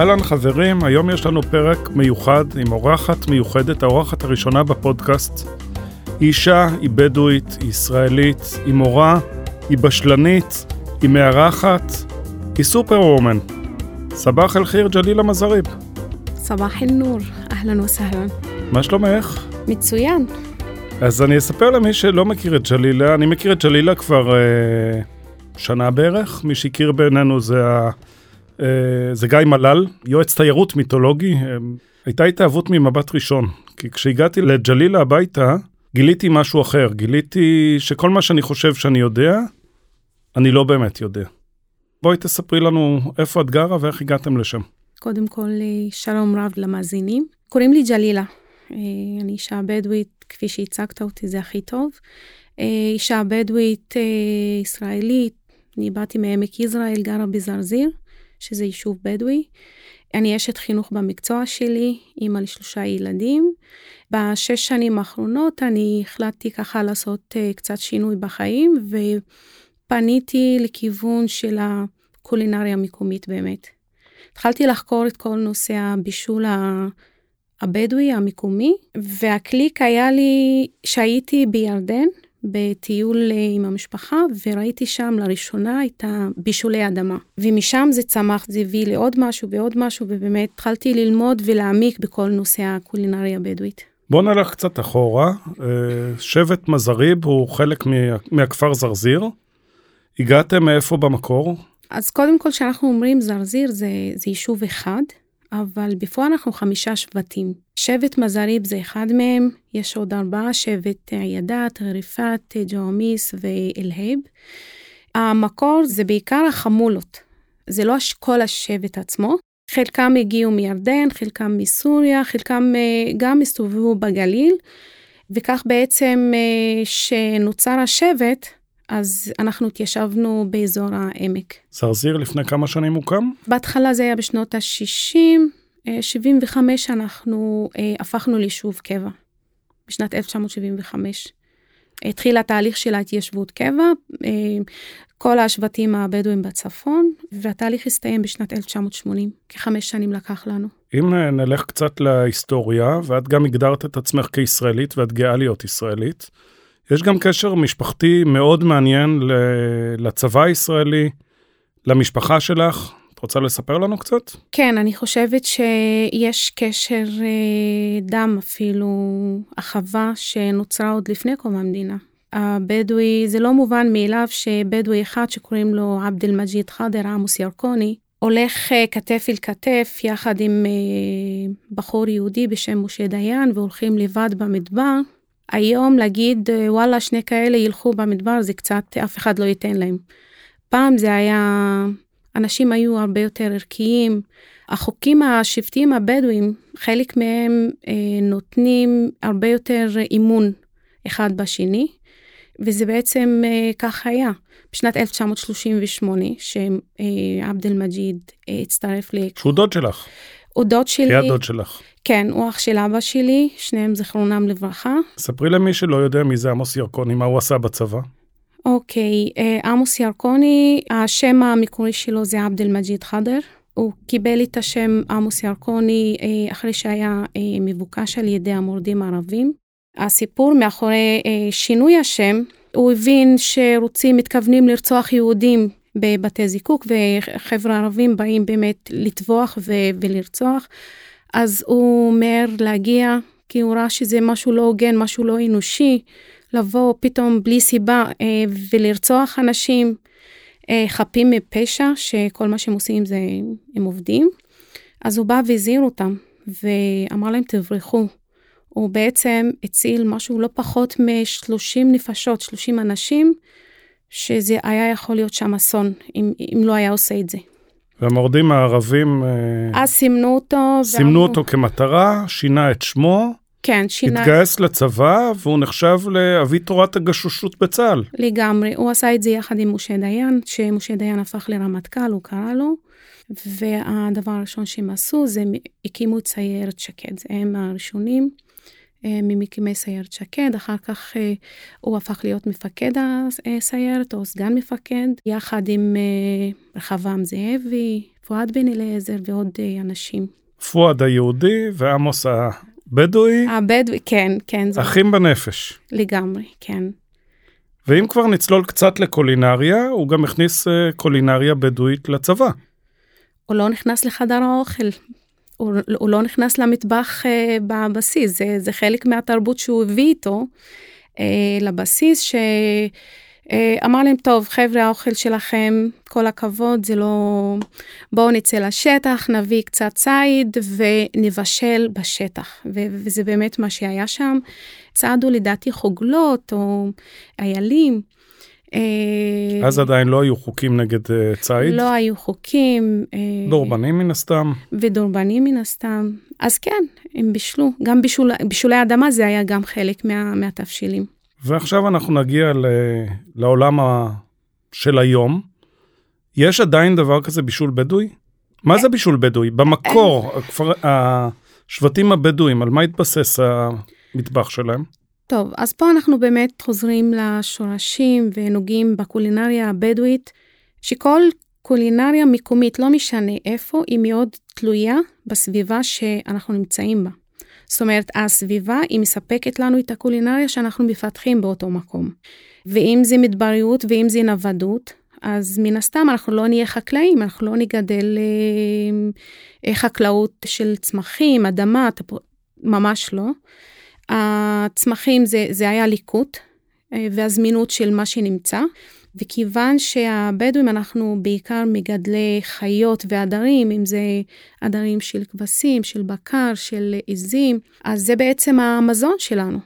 אהלן חברים, היום יש לנו פרק מיוחד עם אורחת מיוחדת, האורחת הראשונה בפודקאסט. היא אישה, היא בדואית, היא ישראלית, היא מורה, היא בשלנית, היא מארחת, היא סופר וומן. סבח אל חיר ג'לילה מזריב. סבח אל נור, אהלן וסהלן. מה שלומך? מצוין. אז אני אספר למי שלא מכיר את ג'לילה, אני מכיר את ג'לילה כבר אה, שנה בערך, מי שהכיר בינינו זה ה... אה, זה גיא מלל, יועץ תיירות מיתולוגי. אה, הייתה התאהבות ממבט ראשון, כי כשהגעתי לג'לילה הביתה, גיליתי משהו אחר, גיליתי שכל מה שאני חושב שאני יודע, אני לא באמת יודע. בואי תספרי לנו איפה את גרה ואיך הגעתם לשם. קודם כל, אה, שלום רב למאזינים. קוראים לי ג'לילה. אני אישה בדואית, כפי שהצגת אותי, זה הכי טוב. אישה בדואית ישראלית, אני באתי מעמק יזרעאל, גרה בזרזיר. שזה יישוב בדואי. אני אשת חינוך במקצוע שלי, אימא לשלושה ילדים. בשש שנים האחרונות אני החלטתי ככה לעשות קצת שינוי בחיים, ופניתי לכיוון של הקולינריה המקומית באמת. התחלתי לחקור את כל נושא הבישול הבדואי המקומי, והקליק היה לי שהייתי בירדן, בטיול אה, עם המשפחה, וראיתי שם לראשונה את הבישולי אדמה. ומשם זה צמח, זה הביא לי עוד משהו ועוד משהו, ובאמת התחלתי ללמוד ולהעמיק בכל נושא הקולינריה הבדואית. בוא נלך קצת אחורה. אה, שבט מזריב הוא חלק מהכפר זרזיר. הגעתם מאיפה במקור? אז קודם כל, כשאנחנו אומרים זרזיר, זה, זה יישוב אחד, אבל בפועל אנחנו חמישה שבטים. שבט מזריב זה אחד מהם, יש עוד ארבעה, שבט עיידת, רריפת, ג'ואמיס ואלהיב. המקור זה בעיקר החמולות, זה לא כל השבט עצמו. חלקם הגיעו מירדן, חלקם מסוריה, חלקם אה, גם הסתובבו בגליל, וכך בעצם אה, שנוצר השבט, אז אנחנו התיישבנו באזור העמק. זרזיר לפני כמה שנים הוקם? בהתחלה זה היה בשנות ה-60, 75 אנחנו אה, הפכנו ליישוב קבע, בשנת 1975. התחיל התהליך של ההתיישבות קבע, אה, כל השבטים הבדואים בצפון, והתהליך הסתיים בשנת 1980, כחמש שנים לקח לנו. אם נלך קצת להיסטוריה, ואת גם הגדרת את עצמך כישראלית, ואת גאה להיות ישראלית, יש גם קשר משפחתי מאוד מעניין לצבא הישראלי, למשפחה שלך. את רוצה לספר לנו קצת? כן, אני חושבת שיש קשר אה, דם אפילו, אחווה שנוצרה עוד לפני קום המדינה. הבדואי, זה לא מובן מאליו שבדואי אחד שקוראים לו עבד אל-מג'יד חאדר עמוס ירקוני, הולך אה, כתף אל כתף יחד עם אה, בחור יהודי בשם משה דיין והולכים לבד במדבר היום להגיד, אה, וואלה, שני כאלה ילכו במדבר, זה קצת, אף אחד לא ייתן להם. פעם זה היה, אנשים היו הרבה יותר ערכיים. החוקים השבטיים הבדואים, חלק מהם אה, נותנים הרבה יותר אימון אחד בשני, וזה בעצם אה, כך היה. בשנת 1938, שעבד אל-מג'יד אה, הצטרף ל... שהוא דוד שלך. הוא דוד שלי. היא הדוד שלך. כן, הוא אח של אבא שלי, שניהם זכרונם לברכה. ספרי למי שלא יודע מי זה עמוס ירקוני, מה הוא עשה בצבא. אוקיי, אה, עמוס ירקוני, השם המקורי שלו זה עבד אל-מג'יד חאדר. הוא קיבל את השם עמוס ירקוני אה, אחרי שהיה אה, מבוקש על ידי המורדים הערבים. הסיפור מאחורי שינוי השם, הוא הבין שרוצים, מתכוונים לרצוח יהודים בבתי זיקוק, וחבר'ה ערבים באים באמת לטבוח ו- ולרצוח. אז הוא מהר להגיע, כי הוא ראה שזה משהו לא הוגן, משהו לא אנושי, לבוא פתאום בלי סיבה אה, ולרצוח אנשים אה, חפים מפשע, שכל מה שהם עושים זה הם עובדים. אז הוא בא והזהיר אותם, ואמר להם תברחו. הוא בעצם הציל משהו לא פחות מ-30 נפשות, 30 אנשים, שזה היה יכול להיות שם אסון, אם, אם לא היה עושה את זה. והמורדים הערבים... אה, אז סימנו אותו. סימנו ואמרו... אותו כמטרה, שינה את שמו. כן, שינה. התגייס לצבא, והוא נחשב לאבי תורת הגשושות בצה"ל. לגמרי. הוא עשה את זה יחד עם משה דיין, שמשה דיין הפך לרמטכ"ל, הוא קרא לו. והדבר הראשון שהם עשו זה הקימו את סיירת שקד, הם הראשונים. אה, ממקימי סיירת שקד, אחר כך אה, הוא הפך להיות מפקד הסיירת או סגן מפקד, יחד עם אה, רחבעם זאבי, פואד בן אליעזר ועוד אנשים. פואד היהודי ועמוס הבדואי. הבדואי, כן, כן. אחים בנפש. לגמרי, כן. ואם כבר נצלול קצת לקולינריה, הוא גם הכניס קולינריה בדואית לצבא. הוא לא נכנס לחדר האוכל הוא, הוא לא נכנס למטבח uh, בבסיס, זה, זה חלק מהתרבות שהוא הביא איתו uh, לבסיס, שאמר uh, להם, טוב, חבר'ה, האוכל שלכם, כל הכבוד, זה לא... בואו נצא לשטח, נביא קצת ציד ונבשל בשטח. ו- וזה באמת מה שהיה שם. צעדו לדעתי חוגלות או איילים. אה, אז עדיין לא היו חוקים נגד אה, ציד? לא היו חוקים. אה, דורבנים מן הסתם? ודורבנים מן הסתם. אז כן, הם בישלו. גם בישול, בישולי אדמה זה היה גם חלק מה, מהתבשילים. ועכשיו אנחנו נגיע ל, לעולם ה, של היום. יש עדיין דבר כזה בישול בדואי? מה זה בישול בדואי? במקור, הכפר, השבטים הבדואים, על מה התבסס המטבח שלהם? טוב, אז פה אנחנו באמת חוזרים לשורשים ונוגעים בקולינריה הבדואית, שכל קולינריה מקומית, לא משנה איפה, היא מאוד תלויה בסביבה שאנחנו נמצאים בה. זאת אומרת, הסביבה היא מספקת לנו את הקולינריה שאנחנו מפתחים באותו מקום. ואם זה מדבריות ואם זה נוודות, אז מן הסתם אנחנו לא נהיה חקלאים, אנחנו לא נגדל אה, חקלאות של צמחים, אדמה, ממש לא. הצמחים זה, זה היה ליקוט אה, והזמינות של מה שנמצא. וכיוון שהבדואים אנחנו בעיקר מגדלי חיות ועדרים, אם זה עדרים של כבשים, של בקר, של עיזים, אז זה בעצם המזון שלנו.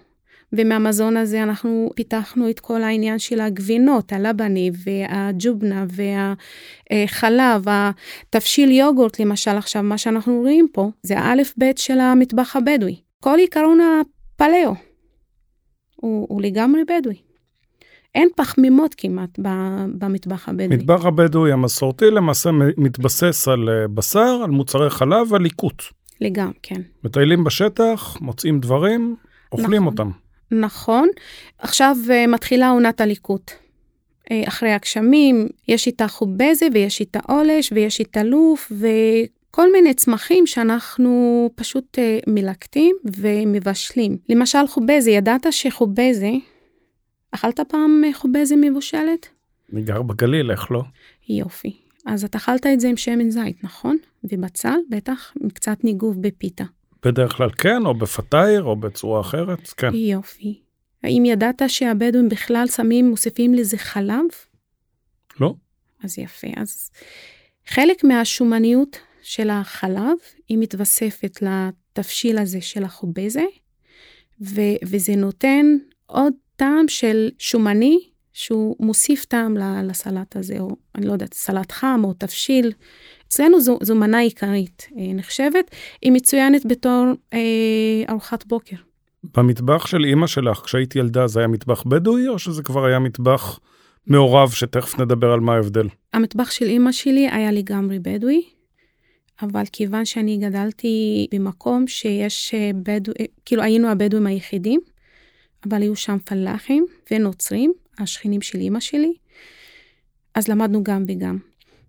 ומהמזון הזה אנחנו פיתחנו את כל העניין של הגבינות, הלבני והג'ובנה והחלב, התבשיל יוגורט למשל עכשיו, מה שאנחנו רואים פה, זה האלף-בית של המטבח הבדואי. כל עיקרון פלאו. הוא, הוא לגמרי בדואי. אין פחמימות כמעט במטבח הבדואי. מטבח הבדואי המסורתי למעשה מתבסס על אה, בשר, על מוצרי חלב ועל ליקוט. לגמרי, כן. מטיילים בשטח, מוצאים דברים, אוכלים נכון, אותם. נכון. עכשיו אה, מתחילה עונת הליקוט. אה, אחרי הגשמים, יש איתה חובזה ויש איתה עולש ויש איתה לוף, כל מיני צמחים שאנחנו פשוט uh, מלקטים ומבשלים. למשל חובזה, ידעת שחובזה, אכלת פעם אה, חובזה מבושלת? אני גר בגליל, איך לא? יופי. אז אתה אכלת את זה עם שמן זית, נכון? ובצל, בטח, עם קצת ניגוב בפיתה. בדרך כלל כן, או בפתייר, או בצורה אחרת, כן. יופי. האם ידעת שהבדואים בכלל שמים, מוסיפים לזה חלב? לא. אז יפה. אז חלק מהשומניות של החלב, היא מתווספת לתבשיל הזה של החובזה, ו- וזה נותן עוד טעם של שומני, שהוא מוסיף טעם לסלט הזה, או אני לא יודעת, סלט חם או תבשיל. אצלנו זו, זו מנה עיקרית אה, נחשבת, היא מצוינת בתור אה, ארוחת בוקר. במטבח של אימא שלך, כשהיית ילדה, זה היה מטבח בדואי, או שזה כבר היה מטבח מעורב, שתכף נדבר על מה ההבדל? המטבח של אימא שלי היה לגמרי בדואי. אבל כיוון שאני גדלתי במקום שיש אה, בדואים, אה, כאילו היינו הבדואים היחידים, אבל היו שם פלאחים ונוצרים, השכנים של אימא שלי, אז למדנו גם וגם.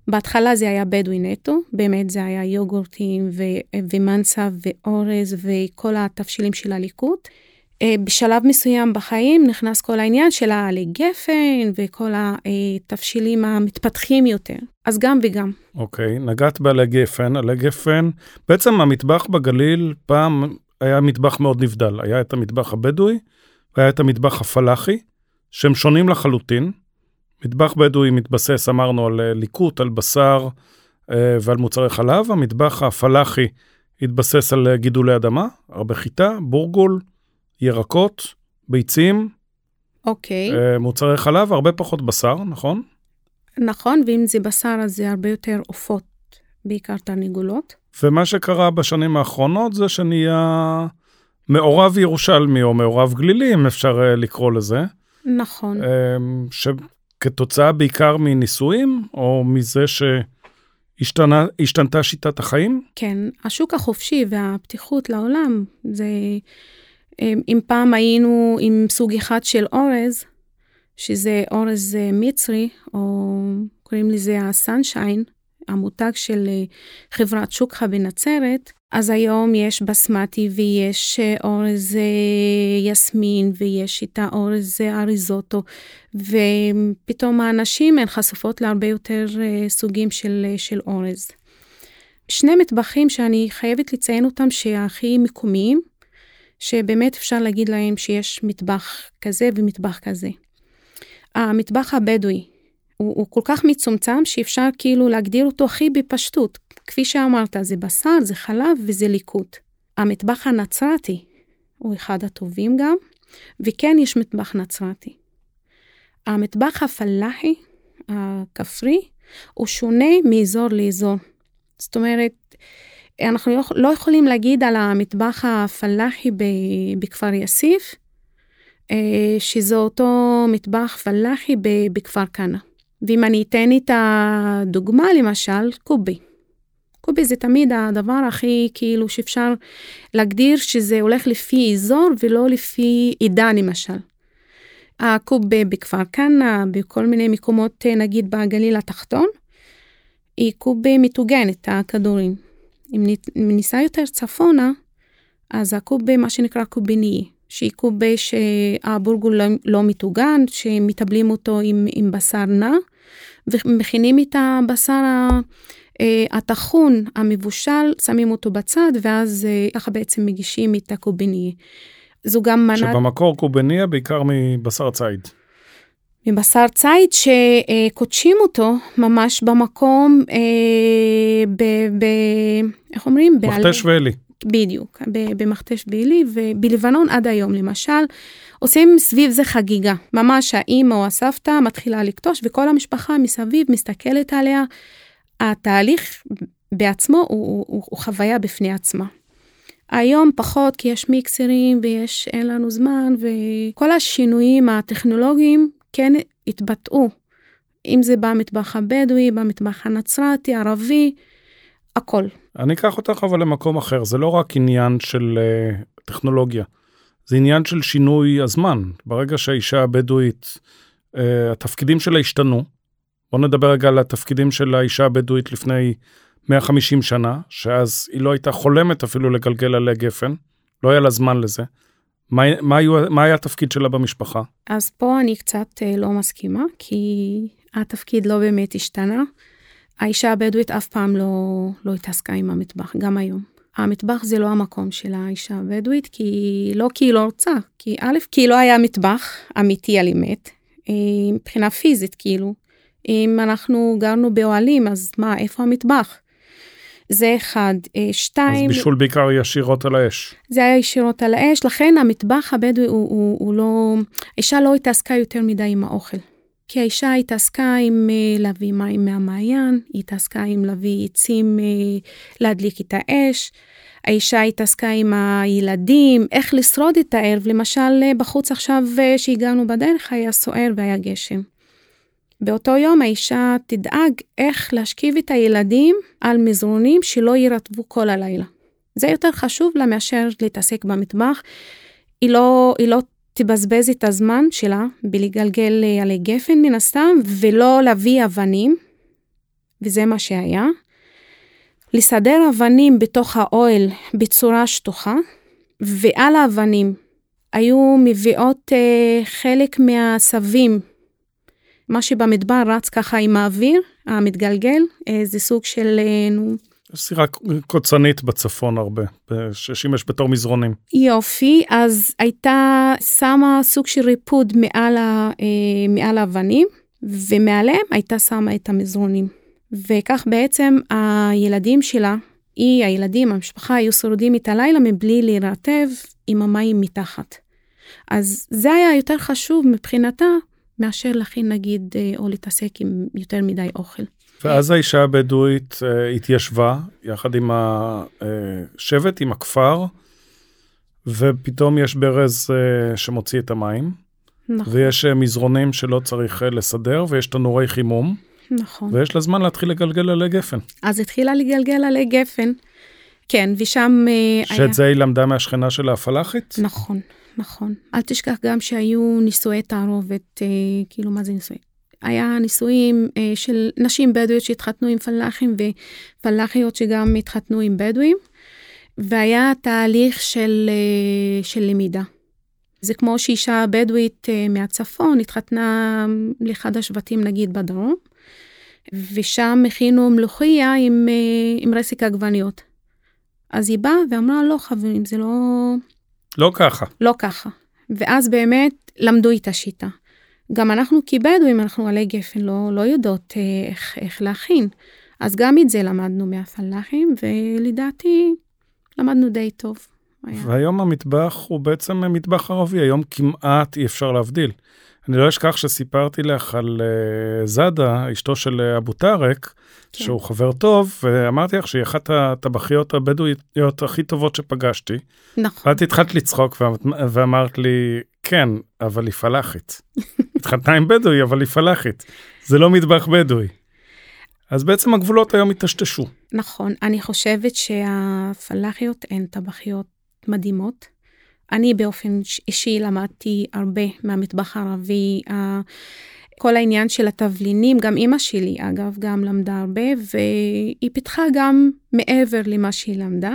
בהתחלה זה היה בדואי נטו, באמת זה היה יוגורטים ו- ומנסה ואורז וכל התבשילים של הליכוד. אה, בשלב מסוים בחיים נכנס כל העניין של העלי גפן וכל התבשילים המתפתחים יותר. אז גם וגם. אוקיי, okay, נגעת בעלי גפן, עלי גפן, בעצם המטבח בגליל פעם היה מטבח מאוד נבדל, היה את המטבח הבדואי והיה את המטבח הפלאחי, שהם שונים לחלוטין. מטבח בדואי מתבסס, אמרנו, על אה, ליקוט, על בשר אה, ועל מוצרי חלב, המטבח הפלאחי התבסס על גידולי אדמה, הרבה חיטה, בורגול. ירקות, ביצים, אוקיי. אה, מוצרי חלב, הרבה פחות בשר, נכון? נכון, ואם זה בשר אז זה הרבה יותר עופות, בעיקר תרנגולות. ומה שקרה בשנים האחרונות זה שנהיה מעורב ירושלמי או מעורב גלילי, אם אפשר אה, לקרוא לזה. נכון. אה, שכתוצאה בעיקר מנישואים, או מזה שהשתנתה שיטת החיים? כן, השוק החופשי והפתיחות לעולם זה אם פעם היינו עם סוג אחד של אורז, שזה אורז מצרי, או קוראים לזה הסנשיין, המותג של חברת שוקחה בנצרת, אז היום יש בסמטי ויש אורז יסמין ויש איתה אורז אריזוטו, ופתאום האנשים הן חשופות להרבה יותר סוגים של, של אורז. שני מטבחים שאני חייבת לציין אותם שהכי מקומיים, שבאמת אפשר להגיד להם שיש מטבח כזה ומטבח כזה. המטבח הבדואי הוא, הוא כל כך מצומצם שאפשר כאילו להגדיר אותו הכי בפשטות. כפי שאמרת, זה בשר, זה חלב וזה ליקוט. המטבח הנצרתי הוא אחד הטובים גם, וכן יש מטבח נצרתי. המטבח הפלאחי, הכפרי, הוא שונה מאזור לאזור. זאת אומרת, אנחנו לא, יכולים להגיד על המטבח הפלאחי בכפר יאסיף, אה, שזה אותו מטבח פלאחי בכפר כנא. ואם אני אתן את הדוגמה, למשל, קובי. קובי זה תמיד הדבר הכי כאילו שאפשר להגדיר שזה הולך לפי אזור ולא לפי עידן למשל. הקובי בכפר כנא, בכל מיני מקומות נגיד בגליל התחתון, היא קובי מטוגנת, הכדורים. אם ניסע יותר צפונה, אז הקובי, מה שנקרא קוביני, שהיא קובי שהבורגול לא, לא מטוגן, שמטבלים אותו עם, עם בשר נע, ומכינים את הבשר אה, הטחון, המבושל, שמים אותו בצד, ואז אה, ככה בעצם מגישים את הקוביניה. זו גם מנה... שבמקור קוביניה בעיקר מבשר ציד. מבשר ציד שקודשים אותו ממש במקום, אה, ב, ב, איך אומרים? מכתש ואלי. בדיוק, במכתש ואלי, ובלבנון עד היום למשל, עושים סביב זה חגיגה. ממש האימא או הסבתא מתחילה לקטוש, וכל המשפחה מסביב מסתכלת עליה. התהליך בעצמו הוא, הוא, הוא, הוא חוויה בפני עצמה. היום פחות כי יש מיקסרים ויש, אין לנו זמן, וכל השינויים הטכנולוגיים כן התבטאו. אם זה במטבח הבדואי, במטבח הנצרתי, ערבי, הכל. אני אקח אותך אבל למקום אחר, זה לא רק עניין של uh, טכנולוגיה, זה עניין של שינוי הזמן. ברגע שהאישה הבדואית, uh, התפקידים שלה השתנו, בוא נדבר רגע על התפקידים של האישה הבדואית לפני 150 שנה, שאז היא לא הייתה חולמת אפילו לגלגל עלי גפן, לא היה לה זמן לזה. מה, מה, מה היה התפקיד שלה במשפחה? אז פה אני קצת uh, לא מסכימה, כי התפקיד לא באמת השתנה. האישה הבדואית אף פעם לא, לא התעסקה עם המטבח, גם היום. המטבח זה לא המקום של האישה הבדואית, כי לא כי היא לא רוצה, כי א', כי לא היה מטבח אמיתי על אמת, אה, מבחינה פיזית כאילו. אם אנחנו גרנו באוהלים, אז מה, איפה המטבח? זה אחד. אה, שתיים... אז בישול בעיקר ישירות על האש. זה היה ישירות על האש, לכן המטבח הבדואי הוא, הוא, הוא לא... האישה לא התעסקה יותר מדי עם האוכל. כי האישה התעסקה עם uh, להביא מים מהמעיין, היא התעסקה עם להביא עצים uh, להדליק את האש, האישה התעסקה עם הילדים, איך לשרוד את הערב, למשל בחוץ עכשיו שהגענו בדרך היה סוער והיה גשם. באותו יום האישה תדאג איך להשכיב את הילדים על מזרונים שלא יירטבו כל הלילה. זה יותר חשוב לה מאשר להתעסק במטבח. היא לא, היא לא תבזבז את הזמן שלה בלגלגל אה, עלי גפן מן הסתם, ולא להביא אבנים, וזה מה שהיה. לסדר אבנים בתוך האוהל בצורה שטוחה, ועל האבנים היו מביאות אה, חלק מהסבים, מה שבמדבר רץ ככה עם האוויר המתגלגל, אה, זה סוג של, אה, נו, סירה קוצנית בצפון הרבה, ששימש בתור מזרונים. יופי, אז הייתה שמה סוג של ריפוד מעל, ה, אה, מעל האבנים, ומעליהם הייתה שמה את המזרונים. וכך בעצם הילדים שלה, היא, הילדים, המשפחה, היו שורדים את הלילה מבלי להירטב עם המים מתחת. אז זה היה יותר חשוב מבחינתה מאשר להכין נגיד אה, או להתעסק עם יותר מדי אוכל. ואז האישה הבדואית uh, התיישבה יחד עם השבט, עם הכפר, ופתאום יש ברז שמוציא את המים. נכון. ויש מזרונים שלא צריך לסדר, ויש תנורי חימום. נכון. ויש לה זמן להתחיל לגלגל עלי גפן. אז התחילה לגלגל עלי גפן. כן, ושם אה, שאת זה היא למדה מהשכנה של הפלאחית? נכון, נכון. אל תשכח גם שהיו נישואי תערובת, אה, כאילו, מה זה נישואי? היה נישואים אה, של נשים בדואיות שהתחתנו עם פלאחים ופלאחיות שגם התחתנו עם בדואים, והיה תהליך של, אה, של למידה. זה כמו שאישה בדואית אה, מהצפון התחתנה לאחד השבטים נגיד בדרום, ושם הכינו מלוכיה עם, אה, עם רסק עגבניות. אז היא באה ואמרה, לא חברים, זה לא... לא ככה. לא ככה. ואז באמת למדו את השיטה. גם אנחנו כבדואים, אנחנו עלי גפן, לא, לא יודעות אה, איך, איך להכין. אז גם את זה למדנו מהפלאחים, ולדעתי למדנו די טוב. והיום המטבח הוא בעצם מטבח ערבי, היום כמעט אי אפשר להבדיל. אני לא אשכח שסיפרתי לך על uh, זאדה, אשתו של uh, אבו טארק, כן. שהוא חבר טוב, ואמרתי לך שהיא אחת הטבחיות הבדואיות הכי טובות שפגשתי. נכון. ואת התחלת לצחוק ואמרת לי, כן, אבל היא פלאחית. התחתנה עם בדואי, אבל היא פלאחית. זה לא מטבח בדואי. אז בעצם הגבולות היום התשתשו. נכון, אני חושבת שהפלאחיות הן טבחיות מדהימות. אני באופן אישי למדתי הרבה מהמטבח הערבי. כל העניין של התבלינים, גם אימא שלי אגב, גם למדה הרבה, והיא פיתחה גם מעבר למה שהיא למדה.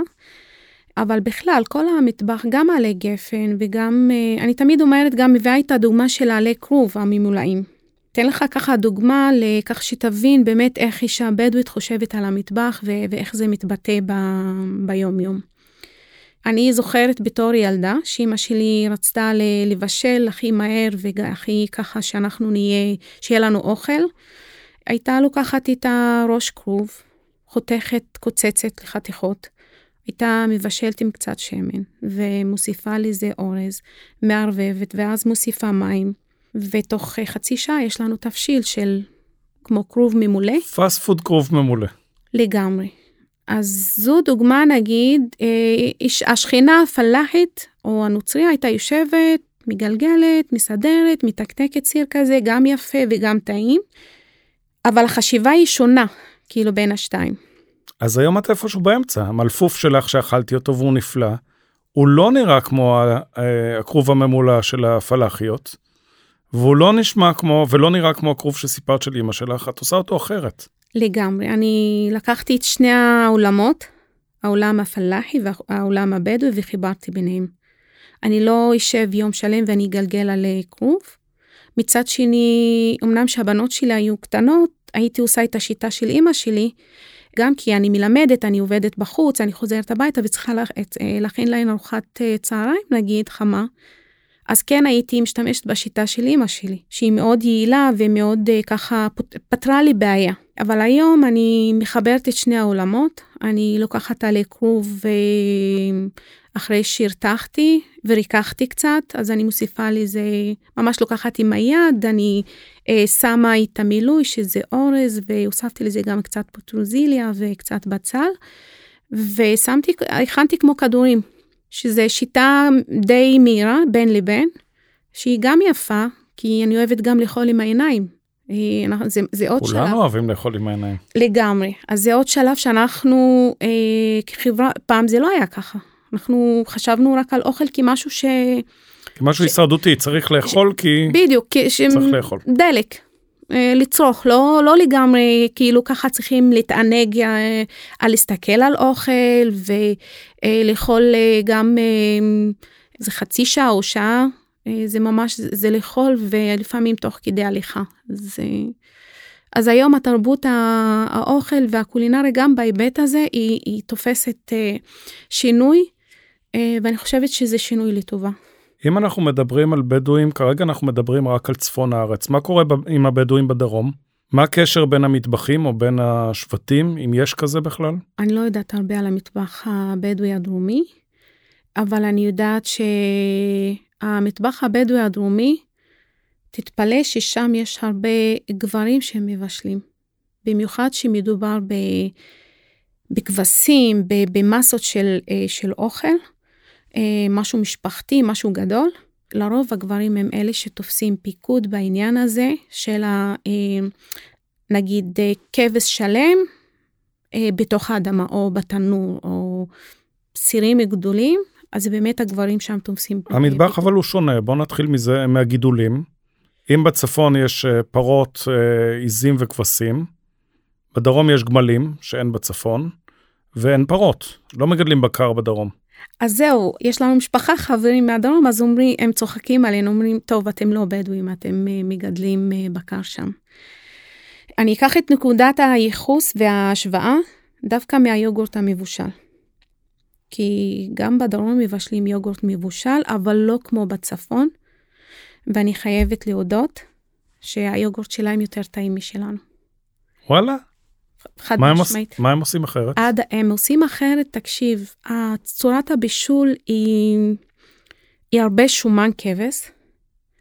אבל בכלל, כל המטבח, גם עלי גפן וגם, אה, אני תמיד אומרת, גם מביאה את הדוגמה של עלי כרוב הממולאים. אתן לך ככה דוגמה לכך שתבין באמת איך אישה בדואית חושבת על המטבח ו- ואיך זה מתבטא ב- ביום-יום. אני זוכרת בתור ילדה שאימא שלי רצתה לבשל הכי מהר והכי ככה שאנחנו נהיה, שיהיה לנו אוכל. הייתה לוקחת את הראש כרוב, חותכת, קוצצת לחתיכות. הייתה מבשלת עם קצת שמן, ומוסיפה לזה אורז, מערבבת, ואז מוסיפה מים, ותוך חצי שעה יש לנו תבשיל של כמו כרוב ממולא. פאסט פוד כרוב ממולא. לגמרי. אז זו דוגמה, נגיד, אה, השכינה הפלאחית או הנוצריה הייתה יושבת, מגלגלת, מסדרת, מתקתקת סיר כזה, גם יפה וגם טעים, אבל החשיבה היא שונה, כאילו, בין השתיים. אז היום את איפשהו באמצע, המלפוף שלך שאכלתי אותו והוא נפלא, הוא לא נראה כמו אה, הכרוב הממולא של הפלאחיות, והוא לא נשמע כמו, ולא נראה כמו הכרוב שסיפרת של אמא שלך, את עושה אותו אחרת. לגמרי. אני לקחתי את שני העולמות, העולם הפלאחי והעולם הבדואי, וחיברתי ביניהם. אני לא אשב יום שלם ואני אגלגל על כרוב. מצד שני, אמנם שהבנות שלי היו קטנות, הייתי עושה את השיטה של אימא שלי, גם כי אני מלמדת, אני עובדת בחוץ, אני חוזרת הביתה וצריכה להכין להן ארוחת אה, צהריים, נגיד, חמה. אז כן הייתי משתמשת בשיטה של אימא שלי, שהיא מאוד יעילה ומאוד ככה פתרה לי בעיה. אבל היום אני מחברת את שני העולמות, אני לוקחת עלי כרוב אחרי שהרתחתי וריככתי קצת, אז אני מוסיפה לזה, ממש לוקחת עם היד, אני אה, שמה את המילוי שזה אורז, והוספתי לזה גם קצת פוטרוזיליה וקצת בצל, ושמתי, הכנתי כמו כדורים. שזה שיטה די מהירה בין לבין, שהיא גם יפה, כי אני אוהבת גם לאכול עם העיניים. אה, זה, זה עוד כולנו שלב. כולנו אוהבים לאכול עם העיניים. לגמרי. אז זה עוד שלב שאנחנו אה, כחברה, פעם זה לא היה ככה. אנחנו חשבנו רק על אוכל כמשהו ש... כמשהו ש... הישרדותי, צריך לאכול ש... כי... בדיוק, כי... ש... צריך לאכול. דלק. אה, לצרוך, לא, לא לגמרי כאילו ככה צריכים להתענג אה, על להסתכל על אוכל ולאכול אה, גם איזה חצי שעה או שעה, זה ממש, זה לאכול ולפעמים תוך כדי הליכה. זה... אז היום התרבות האוכל והקולינריה גם בהיבט הזה היא, היא תופסת שינוי ואני חושבת שזה שינוי לטובה. אם אנחנו מדברים על בדואים, כרגע אנחנו מדברים רק על צפון הארץ. מה קורה עם הבדואים בדרום? מה הקשר בין המטבחים או בין השבטים, אם יש כזה בכלל? אני לא יודעת הרבה על המטבח הבדואי הדרומי, אבל אני יודעת שהמטבח הבדואי הדרומי, תתפלא ששם יש הרבה גברים שהם מבשלים. במיוחד שמדובר בכבשים, במסות של, אה, של אוכל. אה, משהו משפחתי, משהו גדול. לרוב הגברים הם אלה שתופסים פיקוד בעניין הזה של ה... אה, נגיד כבש שלם, בתוך האדמה או בתנור או סירים גדולים, אז באמת הגברים שם תופסים. המטבח אבל הוא שונה, בוא נתחיל מזה, מהגידולים. אם בצפון יש אה, פרות, אה, עיזים וכבשים, בדרום יש גמלים, שאין בצפון, ואין פרות, לא מגדלים בקר בדרום. אז זהו, יש לנו משפחה, חברים מהדרום, אז אומרים, הם צוחקים עלינו, אומרים, טוב, אתם לא בדואים, אתם אה, מגדלים בקר שם. אני אקח את נקודת הייחוס וההשוואה דווקא מהיוגורט המבושל. כי גם בדרום מבשלים יוגורט מבושל, אבל לא כמו בצפון. ואני חייבת להודות שהיוגורט שלהם יותר טעים משלנו. וואלה? חד משמעית. מה הם עושים אחרת? עד, הם עושים אחרת, תקשיב, צורת הבישול היא, היא הרבה שומן כבש.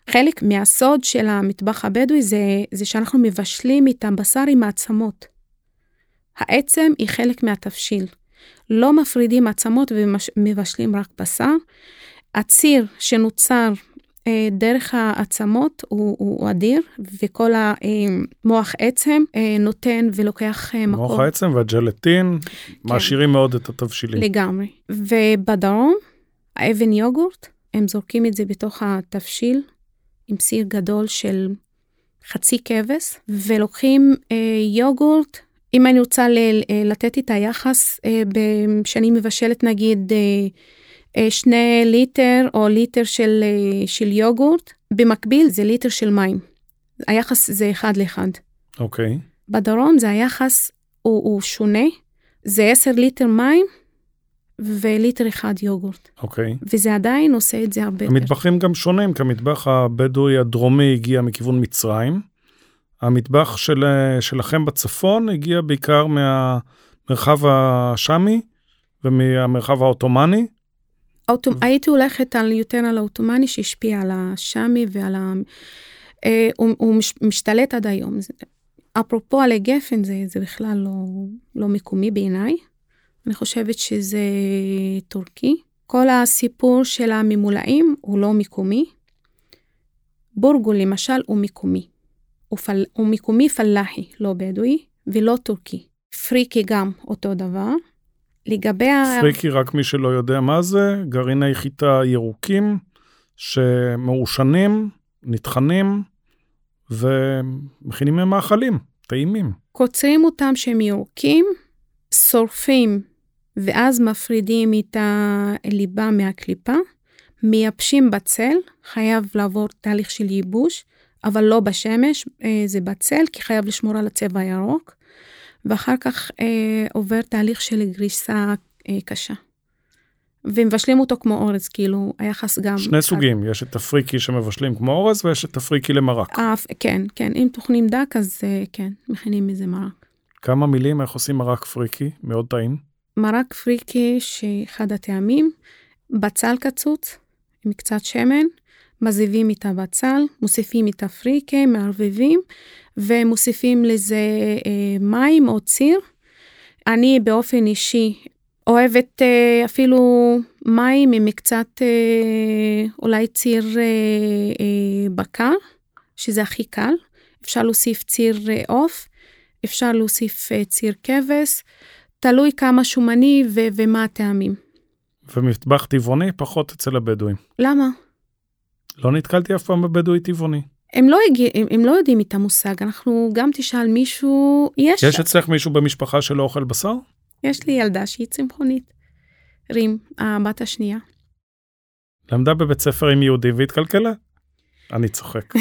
חלק מהסוד של המטבח הבדואי זה, זה שאנחנו מבשלים את הבשר עם העצמות. העצם היא חלק מהתבשיל. לא מפרידים עצמות ומבשלים רק בשר. הציר שנוצר אה, דרך העצמות הוא, הוא אדיר, וכל המוח עצם אה, נותן ולוקח אה, מקום. מוח העצם והג'לטין כן. מעשירים מאוד את התבשילים. לגמרי. ובדרום, האבן יוגורט, הם זורקים את זה בתוך התבשיל עם סיר גדול של חצי כבש, ולוקחים יוגורט אם אני רוצה לתת את היחס, שאני מבשלת נגיד שני ליטר או ליטר של, של יוגורט, במקביל זה ליטר של מים. היחס זה אחד לאחד. אוקיי. Okay. בדרום זה היחס הוא, הוא שונה, זה 10 ליטר מים וליטר אחד יוגורט. אוקיי. Okay. וזה עדיין עושה את זה הרבה יותר. המטבחים גם שונים, כי המטבח הבדואי הדרומי הגיע מכיוון מצרים. המטבח של, שלכם בצפון הגיע בעיקר מהמרחב השאמי ומהמרחב העות'מאני. אוטומ... הייתי הולכת על, יותר על העות'מאני שהשפיע על השאמי ועל ה... אה, הוא, הוא מש, משתלט עד היום. זה, אפרופו עלי גפן, זה, זה בכלל לא, לא מקומי בעיניי. אני חושבת שזה טורקי. כל הסיפור של הממולאים הוא לא מקומי. בורגול למשל הוא מקומי. הוא, פל... הוא מקומי פלאחי, לא בדואי, ולא טורקי. פריקי גם אותו דבר. לגבי ה... פריקי, רק מי שלא יודע מה זה, גרעיני חיטה ירוקים שמעושנים, נטחנים ומכינים מהם מאכלים, טעימים. קוצרים אותם שהם ירוקים, שורפים ואז מפרידים את הליבה מהקליפה, מייבשים בצל, חייב לעבור תהליך של ייבוש, אבל לא בשמש, אה, זה בצל, כי חייב לשמור על הצבע הירוק, ואחר כך אה, עובר תהליך של גריסה אה, קשה. ומבשלים אותו כמו אורז, כאילו היחס גם... שני סוגים, יש את הפריקי שמבשלים כמו אורז ויש את הפריקי למרק. אה, כן, כן, אם טוחנים דק אז אה, כן, מכינים מזה מרק. כמה מילים איך עושים מרק פריקי? מאוד טעים. מרק פריקי שאחד הטעמים, בצל קצוץ עם קצת שמן, מזיבים את הבצל, מוסיפים את הפריקה, מערבבים, ומוסיפים לזה אה, מים או ציר. אני באופן אישי אוהבת אה, אפילו מים עם קצת אה, אולי ציר אה, אה, בקר, שזה הכי קל. אפשר להוסיף ציר אה, עוף, אפשר להוסיף אה, ציר כבש, תלוי כמה שומני ו- ומה הטעמים. ומטבח טבעוני פחות אצל הבדואים. למה? לא נתקלתי אף פעם בבדואי טבעוני. הם לא, הגיע, הם, הם לא יודעים את המושג, אנחנו גם תשאל מישהו, יש... יש אצלך מישהו במשפחה שלא אוכל בשר? יש לי ילדה שהיא צמחונית. רים, הבת השנייה. למדה בבית ספר עם יהודים והתקלקלה? אני צוחק.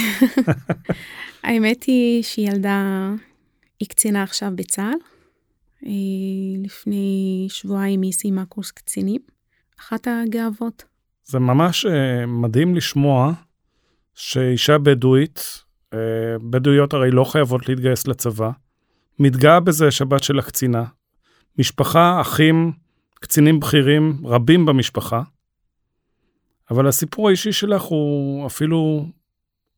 האמת היא שהיא ילדה, היא קצינה עכשיו בצה"ל. לפני שבועיים היא סיימה קורס קצינים. אחת הגאוות. זה ממש uh, מדהים לשמוע שאישה בדואית, uh, בדואיות הרי לא חייבות להתגייס לצבא, מתגאה בזה שבת של הקצינה. משפחה, אחים, קצינים בכירים, רבים במשפחה. אבל הסיפור האישי שלך הוא אפילו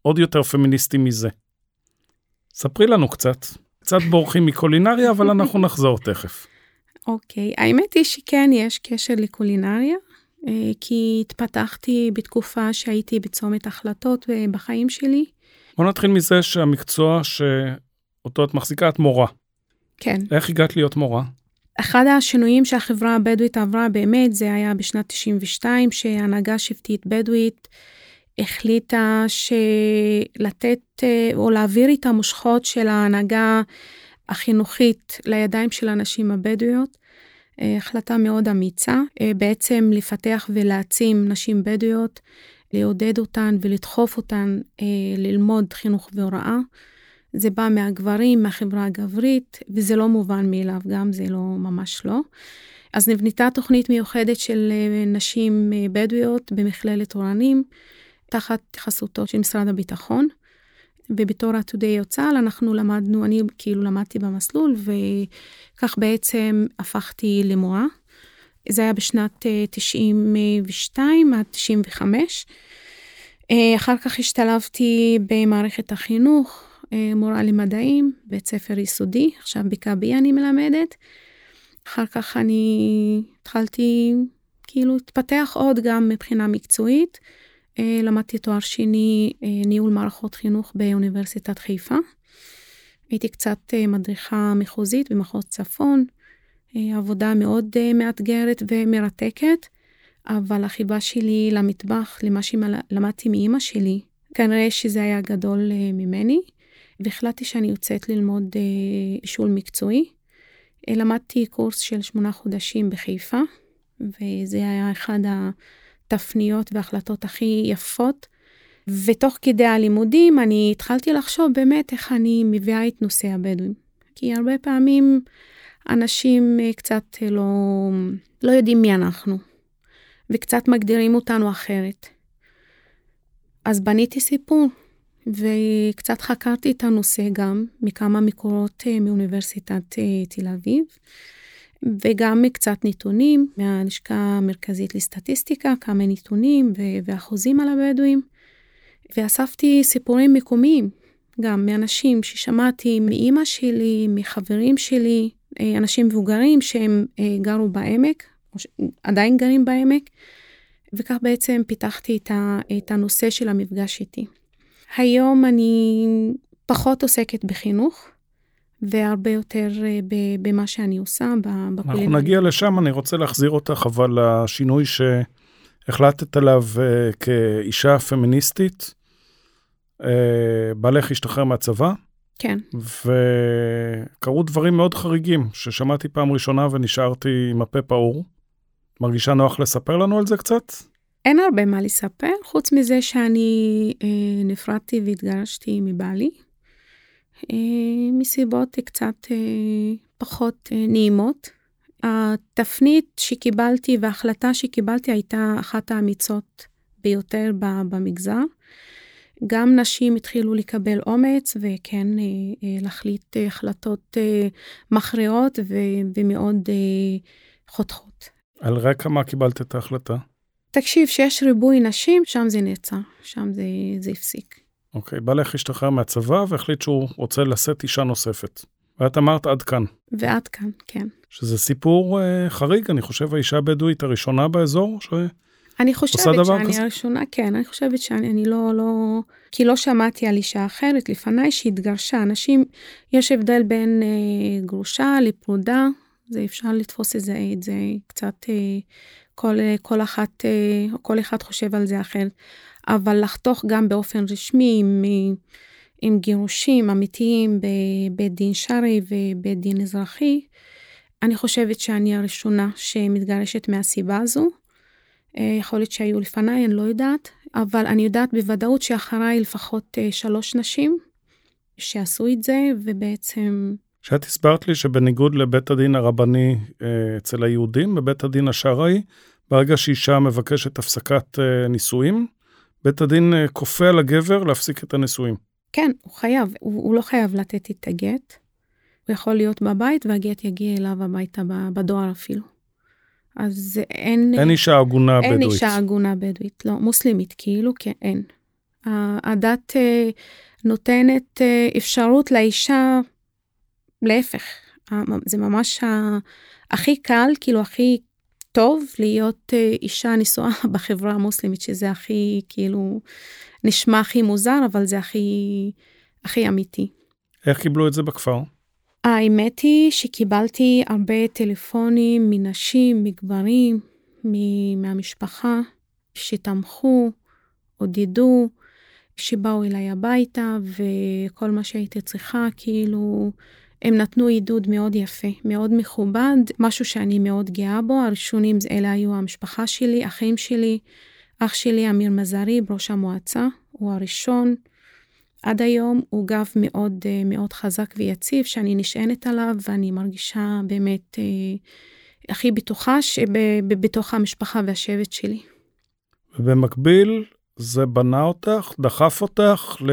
עוד יותר פמיניסטי מזה. ספרי לנו קצת. קצת בורחים מקולינריה, אבל אנחנו נחזור תכף. אוקיי, okay. האמת היא שכן יש קשר לקולינריה. אה, כי התפתחתי בתקופה שהייתי בצומת החלטות אה, בחיים שלי. בוא נתחיל מזה שהמקצוע שאותו את מחזיקה, את מורה. כן. איך הגעת להיות מורה? אחד השינויים שהחברה הבדואית עברה באמת, זה היה בשנת 92, שהנהגה שבטית בדואית החליטה שלתת או להעביר את המושכות של ההנהגה החינוכית לידיים של הנשים הבדואיות. החלטה מאוד אמיצה, בעצם לפתח ולהעצים נשים בדואיות, לעודד אותן ולדחוף אותן ללמוד חינוך והוראה. זה בא מהגברים, מהחברה הגברית, וזה לא מובן מאליו, גם זה לא, ממש לא. אז נבנתה תוכנית מיוחדת של נשים בדואיות במכללת אורנים, תחת חסותו של משרד הביטחון. ובתור עתודי צה"ל אנחנו למדנו, אני כאילו למדתי במסלול, וכך בעצם הפכתי למורה. זה היה בשנת 92 עד 95. אחר כך השתלבתי במערכת החינוך, מורה למדעים, בית ספר יסודי, עכשיו בכבי אני מלמדת. אחר כך אני התחלתי כאילו להתפתח עוד גם מבחינה מקצועית. למדתי תואר שני ניהול מערכות חינוך באוניברסיטת חיפה. הייתי קצת מדריכה מחוזית במחוז צפון, עבודה מאוד מאתגרת ומרתקת, אבל החיבה שלי למטבח, למה שלמדתי מאימא שלי, כנראה שזה היה גדול ממני, והחלטתי שאני יוצאת ללמוד בישול מקצועי. למדתי קורס של שמונה חודשים בחיפה, וזה היה אחד ה... תפניות והחלטות הכי יפות. ותוך כדי הלימודים אני התחלתי לחשוב באמת איך אני מביאה את נושא הבדואים. כי הרבה פעמים אנשים קצת לא, לא יודעים מי אנחנו, וקצת מגדירים אותנו אחרת. אז בניתי סיפור, וקצת חקרתי את הנושא גם מכמה מקורות מאוניברסיטת תל אביב. וגם קצת נתונים מהלשכה המרכזית לסטטיסטיקה, כמה נתונים ואחוזים על הבדואים. ואספתי סיפורים מקומיים, גם מאנשים ששמעתי מאימא שלי, מחברים שלי, אנשים מבוגרים שהם גרו בעמק, או עדיין גרים בעמק, וכך בעצם פיתחתי את הנושא של המפגש איתי. היום אני פחות עוסקת בחינוך, והרבה יותר במה שאני עושה בקולינריה. אנחנו נגיע לשם, אני רוצה להחזיר אותך, אבל לשינוי שהחלטת עליו כאישה פמיניסטית, בעלך השתחרר מהצבא. כן. וקרו דברים מאוד חריגים, ששמעתי פעם ראשונה ונשארתי עם הפה פעור. מרגישה נוח לספר לנו על זה קצת? אין הרבה מה לספר, חוץ מזה שאני אה, נפרדתי והתגרשתי מבעלי. אה, מסיבות קצת אה, פחות אה, נעימות. התפנית שקיבלתי וההחלטה שקיבלתי הייתה אחת האמיצות ביותר במגזר. גם נשים התחילו לקבל אומץ וכן להחליט החלטות מכריעות ומאוד חותכות. על רקע מה קיבלת את ההחלטה? תקשיב, שיש ריבוי נשים, שם זה נעצר, שם זה, זה הפסיק. אוקיי, okay, בעלך השתחרר מהצבא והחליט שהוא רוצה לשאת אישה נוספת. ואת אמרת עד כאן. ועד כאן, כן. שזה סיפור uh, חריג, אני חושב האישה הבדואית הראשונה באזור ש... אני חושבת שאני כזה? הראשונה, כן, אני חושבת שאני אני לא, לא, כי לא שמעתי על אישה אחרת לפניי שהתגרשה. אנשים, יש הבדל בין אה, גרושה לפרודה, זה אפשר לתפוס את זה, את זה קצת, אה, כל, כל אחת, אה, כל אחד חושב על זה אחרת. אבל לחתוך גם באופן רשמי עם, עם גירושים אמיתיים בבית דין שרעי ובית דין אזרחי, אני חושבת שאני הראשונה שמתגרשת מהסיבה הזו. אה, יכול להיות שהיו לפניי, אני לא יודעת, אבל אני יודעת בוודאות שאחריי לפחות אה, שלוש נשים שעשו את זה, ובעצם... שאת הסברת לי שבניגוד לבית הדין הרבני אה, אצל היהודים, בבית הדין השרעי, ברגע שאישה מבקשת הפסקת נישואים, בית הדין אה, כופה על הגבר להפסיק את הנישואים. כן, הוא חייב, הוא, הוא לא חייב לתת את הגט. הוא יכול להיות בבית והגט יגיע אליו הביתה בדואר אפילו. אז אין... אין אישה עגונה בדואית. אין אישה עגונה בדואית, לא, מוסלמית כאילו, כן, אין. הדת אה, נותנת אה, אפשרות לאישה, להפך, זה ממש הכי קל, כאילו הכי טוב להיות אה, אישה נשואה בחברה המוסלמית, שזה הכי, כאילו, נשמע הכי מוזר, אבל זה הכי, הכי אמיתי. איך קיבלו את זה בכפר? האמת היא שקיבלתי הרבה טלפונים מנשים, מגברים, מהמשפחה, שתמכו, עודדו, שבאו אליי הביתה, וכל מה שהייתי צריכה, כאילו, הם נתנו עידוד מאוד יפה, מאוד מכובד, משהו שאני מאוד גאה בו. הראשונים אלה היו המשפחה שלי, אחים שלי, אח שלי אמיר מזרי, ראש המועצה, הוא הראשון. עד היום הוא גב מאוד מאוד חזק ויציב, שאני נשענת עליו, ואני מרגישה באמת אה, הכי בטוחה בתוך המשפחה והשבט שלי. ובמקביל, זה בנה אותך, דחף אותך ל...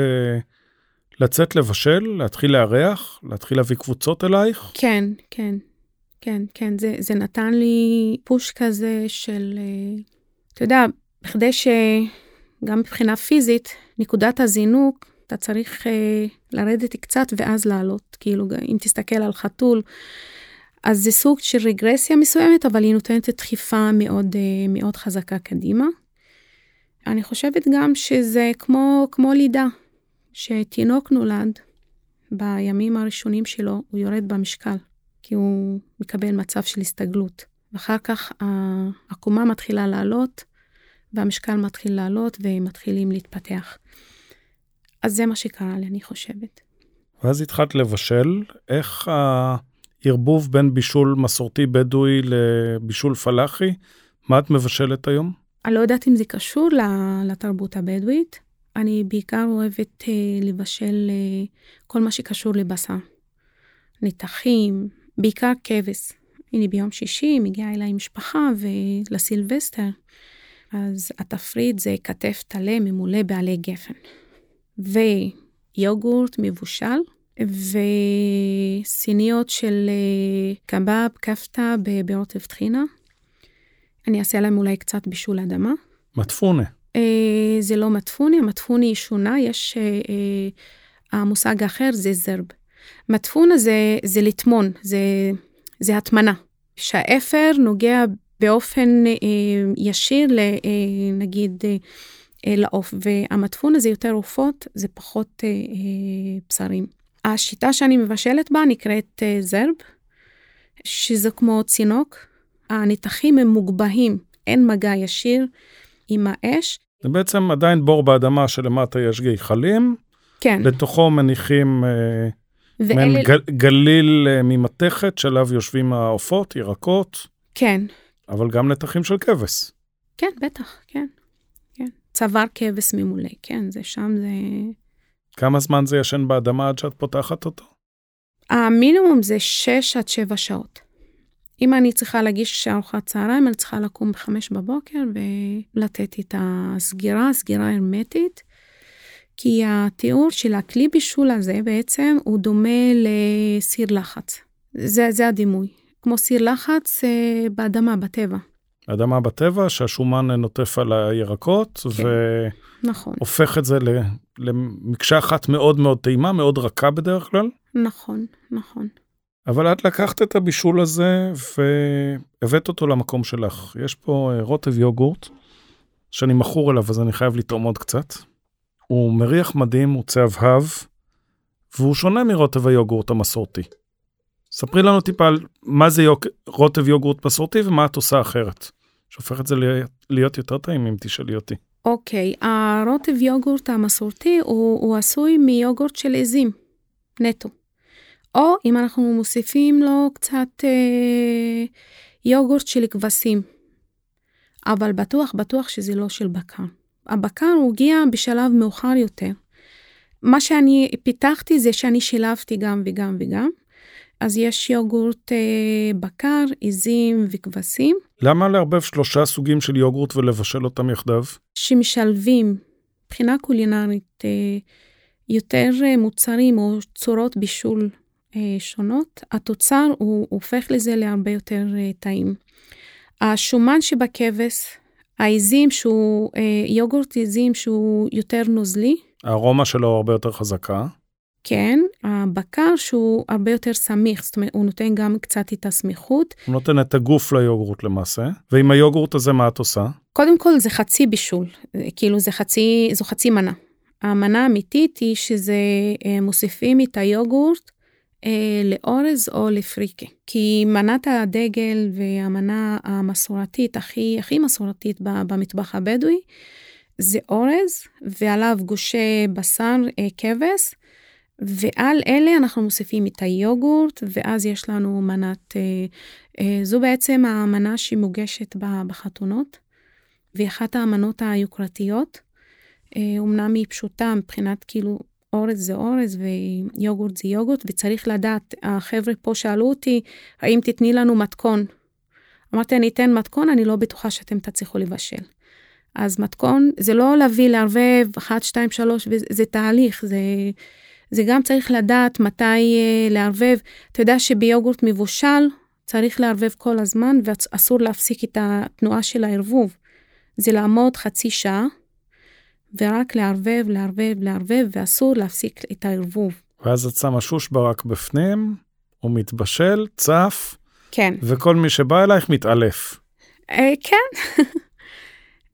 לצאת לבשל, להתחיל לארח, להתחיל להביא קבוצות אלייך? כן, כן, כן, כן, זה, זה נתן לי פוש כזה של, אה, אתה יודע, בכדי שגם מבחינה פיזית, נקודת הזינוק, אתה צריך uh, לרדת קצת ואז לעלות, כאילו, אם תסתכל על חתול, אז זה סוג של רגרסיה מסוימת, אבל היא נותנת דחיפה מאוד, uh, מאוד חזקה קדימה. אני חושבת גם שזה כמו, כמו לידה, שתינוק נולד, בימים הראשונים שלו הוא יורד במשקל, כי הוא מקבל מצב של הסתגלות. ואחר כך העקומה מתחילה לעלות, והמשקל מתחיל לעלות, והם מתחילים להתפתח. אז זה מה שקרה לי, אני חושבת. ואז התחלת לבשל, איך הערבוב בין בישול מסורתי בדואי לבישול פלאחי, מה את מבשלת היום? אני לא יודעת אם זה קשור לתרבות הבדואית. אני בעיקר אוהבת uh, לבשל uh, כל מה שקשור לבשר. נתחים, בעיקר כבש. הנה ביום שישי מגיעה אליי משפחה ולסילבסטר. אז התפריט זה כתף טלה ממולא בעלי גפן. ויוגורט מבושל, וסיניות של uh, קבב, כפתה ברוטב טחינה. אני אעשה להם אולי קצת בישול אדמה. מטפונה. אה, זה לא מטפוני, המטפוני היא שונה, יש, אה, אה, המושג האחר זה זרב. מטפונה זה, זה לטמון, זה, זה הטמנה. שהאפר נוגע באופן אה, ישיר, ל, אה, נגיד, אה, אה, לעוף, והמטפונה זה יותר עופות, זה פחות אה, אה, בשרים. השיטה שאני מבשלת בה נקראת אה, זרב, שזה כמו צינוק. הנתחים הם מוגבהים, אין מגע ישיר עם האש. זה בעצם עדיין בור באדמה שלמטה יש גחלים. כן. לתוכו מניחים אה, ואלה... מעין גל, גליל אה, ממתכת שעליו יושבים העופות, ירקות. כן. אבל גם נתחים של כבש. כן, בטח, כן. כן. צוואר כבש ממולא, כן, זה שם, זה... כמה זמן זה ישן באדמה עד שאת פותחת אותו? המינימום זה 6 עד 7 שעות. אם אני צריכה להגיש ארוחת צהריים, אני צריכה לקום בחמש בבוקר ולתת את הסגירה, סגירה הרמטית. כי התיאור של הכלי בישול הזה בעצם הוא דומה לסיר לחץ. זה, זה הדימוי. כמו סיר לחץ אה, באדמה, בטבע. אדמה בטבע שהשומן נוטף על הירקות, כן, נכון. והופך את זה למקשה אחת מאוד מאוד טעימה, מאוד רכה בדרך כלל. נכון, נכון. אבל את לקחת את הבישול הזה והבאת אותו למקום שלך. יש פה אה, רוטב יוגורט, שאני מכור אליו, אז אני חייב לטעום עוד קצת. הוא מריח מדהים, הוא צהבהב, והוא שונה מרוטב היוגורט המסורתי. ספרי לנו טיפה על מה זה יוק... רוטב יוגורט מסורתי ומה את עושה אחרת, שהופך את זה להיות יותר טעים אם תשאלי אותי. אוקיי, okay, הרוטב יוגורט המסורתי הוא, הוא עשוי מיוגורט של עזים, נטו. או אם אנחנו מוסיפים לו קצת אה, יוגורט של כבשים. אבל בטוח, בטוח שזה לא של בקר. הבקר הוא הגיע בשלב מאוחר יותר. מה שאני פיתחתי זה שאני שילבתי גם וגם וגם. אז יש יוגורט אה, בקר, עיזים וכבשים. למה לערבב שלושה סוגים של יוגורט ולבשל אותם יחדיו? שמשלבים מבחינה קולינרית אה, יותר אה, מוצרים או צורות בישול שונות, התוצר הוא הופך לזה להרבה יותר אה, טעים. השומן שבכבש, העיזים שהוא, אה, יוגורט עיזים שהוא יותר נוזלי. הארומה שלו הרבה יותר חזקה. כן, הבקר שהוא הרבה יותר סמיך, זאת אומרת, הוא נותן גם קצת את הסמיכות. הוא נותן את הגוף ליוגורט למעשה, ועם היוגורט הזה מה את עושה? קודם כל זה חצי בישול, כאילו זה חצי, זו חצי מנה. המנה האמיתית היא שזה מוסיפים את היוגורט אה, לאורז או לפריקה. כי מנת הדגל והמנה המסורתית, הכי, הכי מסורתית במטבח הבדואי, זה אורז, ועליו גושי בשר אה, כבש, ועל אלה אנחנו מוסיפים את היוגורט, ואז יש לנו מנת, אה, אה, זו בעצם המנה שמוגשת בחתונות, והיא אחת המנות היוקרתיות. אה, אמנם היא פשוטה מבחינת כאילו אורז זה אורז ויוגורט זה יוגורט, וצריך לדעת, החבר'ה פה שאלו אותי, האם תתני לנו מתכון? אמרתי, אני אתן מתכון, אני לא בטוחה שאתם תצליחו לבשל. אז מתכון זה לא להביא, לערבב 1, 2, 3, זה תהליך, זה, זה גם צריך לדעת מתי uh, לערבב. אתה יודע שביוגורט מבושל צריך לערבב כל הזמן ואסור להפסיק את התנועה של הערבוב. זה לעמוד חצי שעה ורק לערבב, לערבב, לערבב, ואסור להפסיק את הערבוב. ואז את שמה שוש ברק בפנים, הוא מתבשל, צף, כן. וכל מי שבא אלייך מתעלף. אה, כן.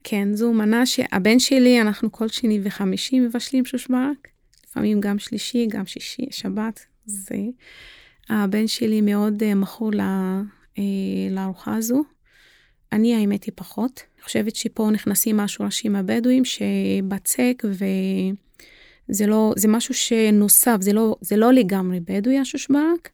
כן, זו מנה שהבן שלי, אנחנו כל שני וחמישי מבשלים שוש ברק, לפעמים גם שלישי, גם שישי, שבת. זה... הבן שלי מאוד uh, מכור uh, לארוחה הזו. אני האמת היא פחות. אני חושבת שפה נכנסים מהשורשים הבדואים שבצק וזה לא, זה משהו שנוסף, זה לא, זה לא לגמרי בדואי השושברק.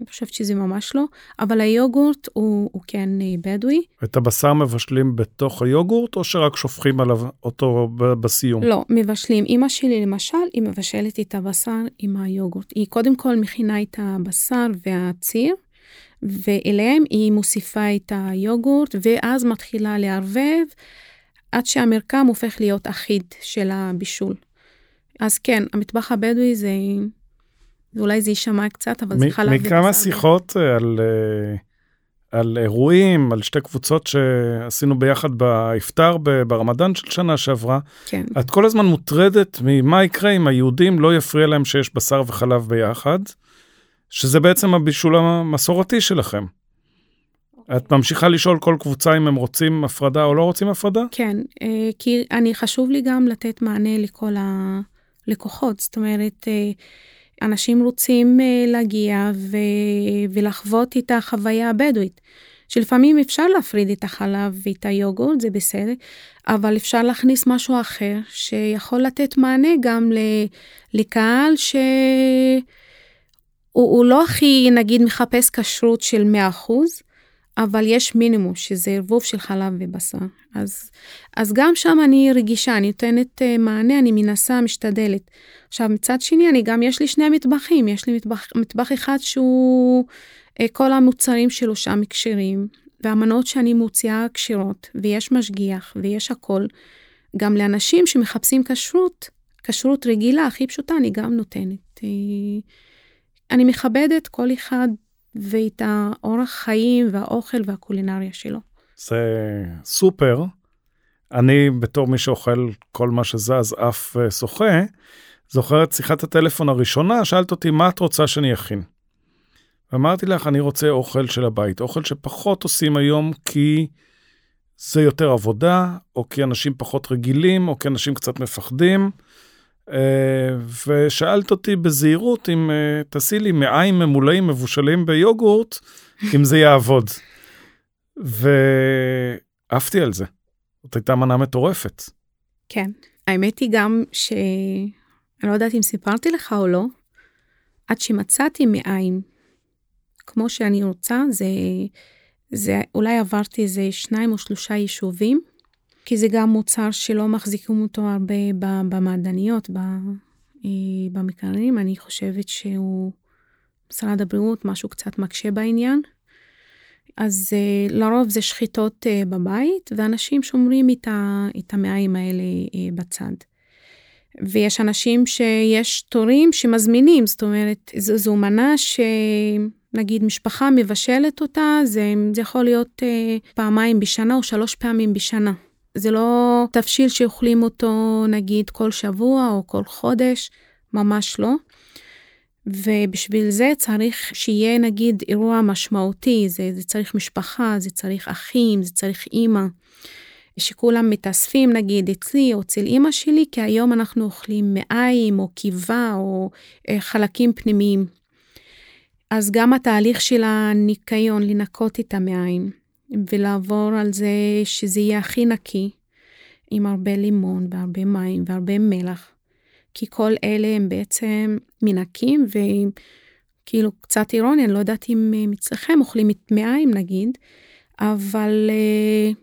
אני חושבת שזה ממש לא, אבל היוגורט הוא, הוא כן אה, בדואי. את הבשר מבשלים בתוך היוגורט או שרק שופכים עליו אותו בסיום? לא, מבשלים. אמא שלי למשל, היא מבשלת את הבשר עם היוגורט. היא קודם כל מכינה את הבשר והציר, ואליהם היא מוסיפה את היוגורט, ואז מתחילה לערבב, עד שהמרקם הופך להיות אחיד של הבישול. אז כן, המטבח הבדואי זה, ואולי זה יישמע קצת, אבל זה חלב. מכמה שיחות אה, על, אה, על אירועים, על שתי קבוצות שעשינו ביחד באפטר ברמדאן של שנה שעברה, כן. את כל הזמן מוטרדת ממה יקרה אם היהודים לא יפריע להם שיש בשר וחלב ביחד. שזה בעצם הבישול המסורתי שלכם. את ממשיכה לשאול כל קבוצה אם הם רוצים הפרדה או לא רוצים הפרדה? כן, אה, כי אני חשוב לי גם לתת מענה לכל הלקוחות, זאת אומרת, אה, אנשים רוצים אה, להגיע ו... ולחוות את החוויה הבדואית. שלפעמים אפשר להפריד את החלב ואת היוגורט, זה בסדר, אבל אפשר להכניס משהו אחר שיכול לתת מענה גם לקהל ש... הוא, הוא לא הכי, נגיד, מחפש כשרות של 100%, אבל יש מינימום, שזה ערבוב של חלב ובשר. אז, אז גם שם אני רגישה, אני נותנת uh, מענה, אני מנסה, משתדלת. עכשיו, מצד שני, אני גם, יש לי שני מטבחים, יש לי מטבח, מטבח אחד שהוא, uh, כל המוצרים שלו שם כשרים, והמנות שאני מוציאה כשרות, ויש משגיח, ויש הכל. גם לאנשים שמחפשים כשרות, כשרות רגילה, הכי פשוטה, אני גם נותנת. Uh, אני מכבדת כל אחד ואת האורח חיים והאוכל והקולינריה שלו. זה סופר. אני בתור מי שאוכל כל מה שזז אף אה, שוחה, זוכר את שיחת הטלפון הראשונה, שאלת אותי מה את רוצה שאני אכין. אמרתי לך, אני רוצה אוכל של הבית, אוכל שפחות עושים היום כי זה יותר עבודה, או כי אנשים פחות רגילים, או כי אנשים קצת מפחדים. אה, ושאלת אותי בזהירות אם אה, תעשי לי מעיים ממולאים מבושלים ביוגורט, אם זה יעבוד. ועפתי על זה. זאת הייתה מנה מטורפת. כן. האמת היא גם ש... אני לא יודעת אם סיפרתי לך או לא, עד שמצאתי מעיים, כמו שאני רוצה, זה, זה אולי עברתי איזה שניים או שלושה יישובים, כי זה גם מוצר שלא מחזיקים אותו הרבה במעדניות, אה, במקררים. אני חושבת שהוא, משרד הבריאות, משהו קצת מקשה בעניין. אז uh, לרוב זה שחיטות uh, בבית, ואנשים שומרים את, המעיים האלה בצד. ויש אנשים שיש תורים שמזמינים, זאת אומרת, זו, זו מנה שנגיד משפחה מבשלת אותה, זה, זה יכול להיות פעמיים בשנה או שלוש פעמים בשנה. זה לא תבשיל שאוכלים אותו נגיד כל שבוע או כל חודש, ממש לא. ובשביל זה צריך שיהיה נגיד אירוע משמעותי, זה, זה צריך משפחה, זה צריך אחים, זה צריך אימא. שכולם מתאספים נגיד אצלי או אצל אימא שלי, כי היום אנחנו אוכלים מעיים או קיבה או אה, חלקים פנימיים. אז גם התהליך של הניקיון, לנקות את המעיים, ולעבור על זה שזה יהיה הכי נקי, עם הרבה לימון והרבה מים והרבה מלח, כי כל אלה הם בעצם מנקים, וכאילו קצת אירוני, אני לא יודעת אם אצלכם אוכלים את מעיים נגיד, אבל uh,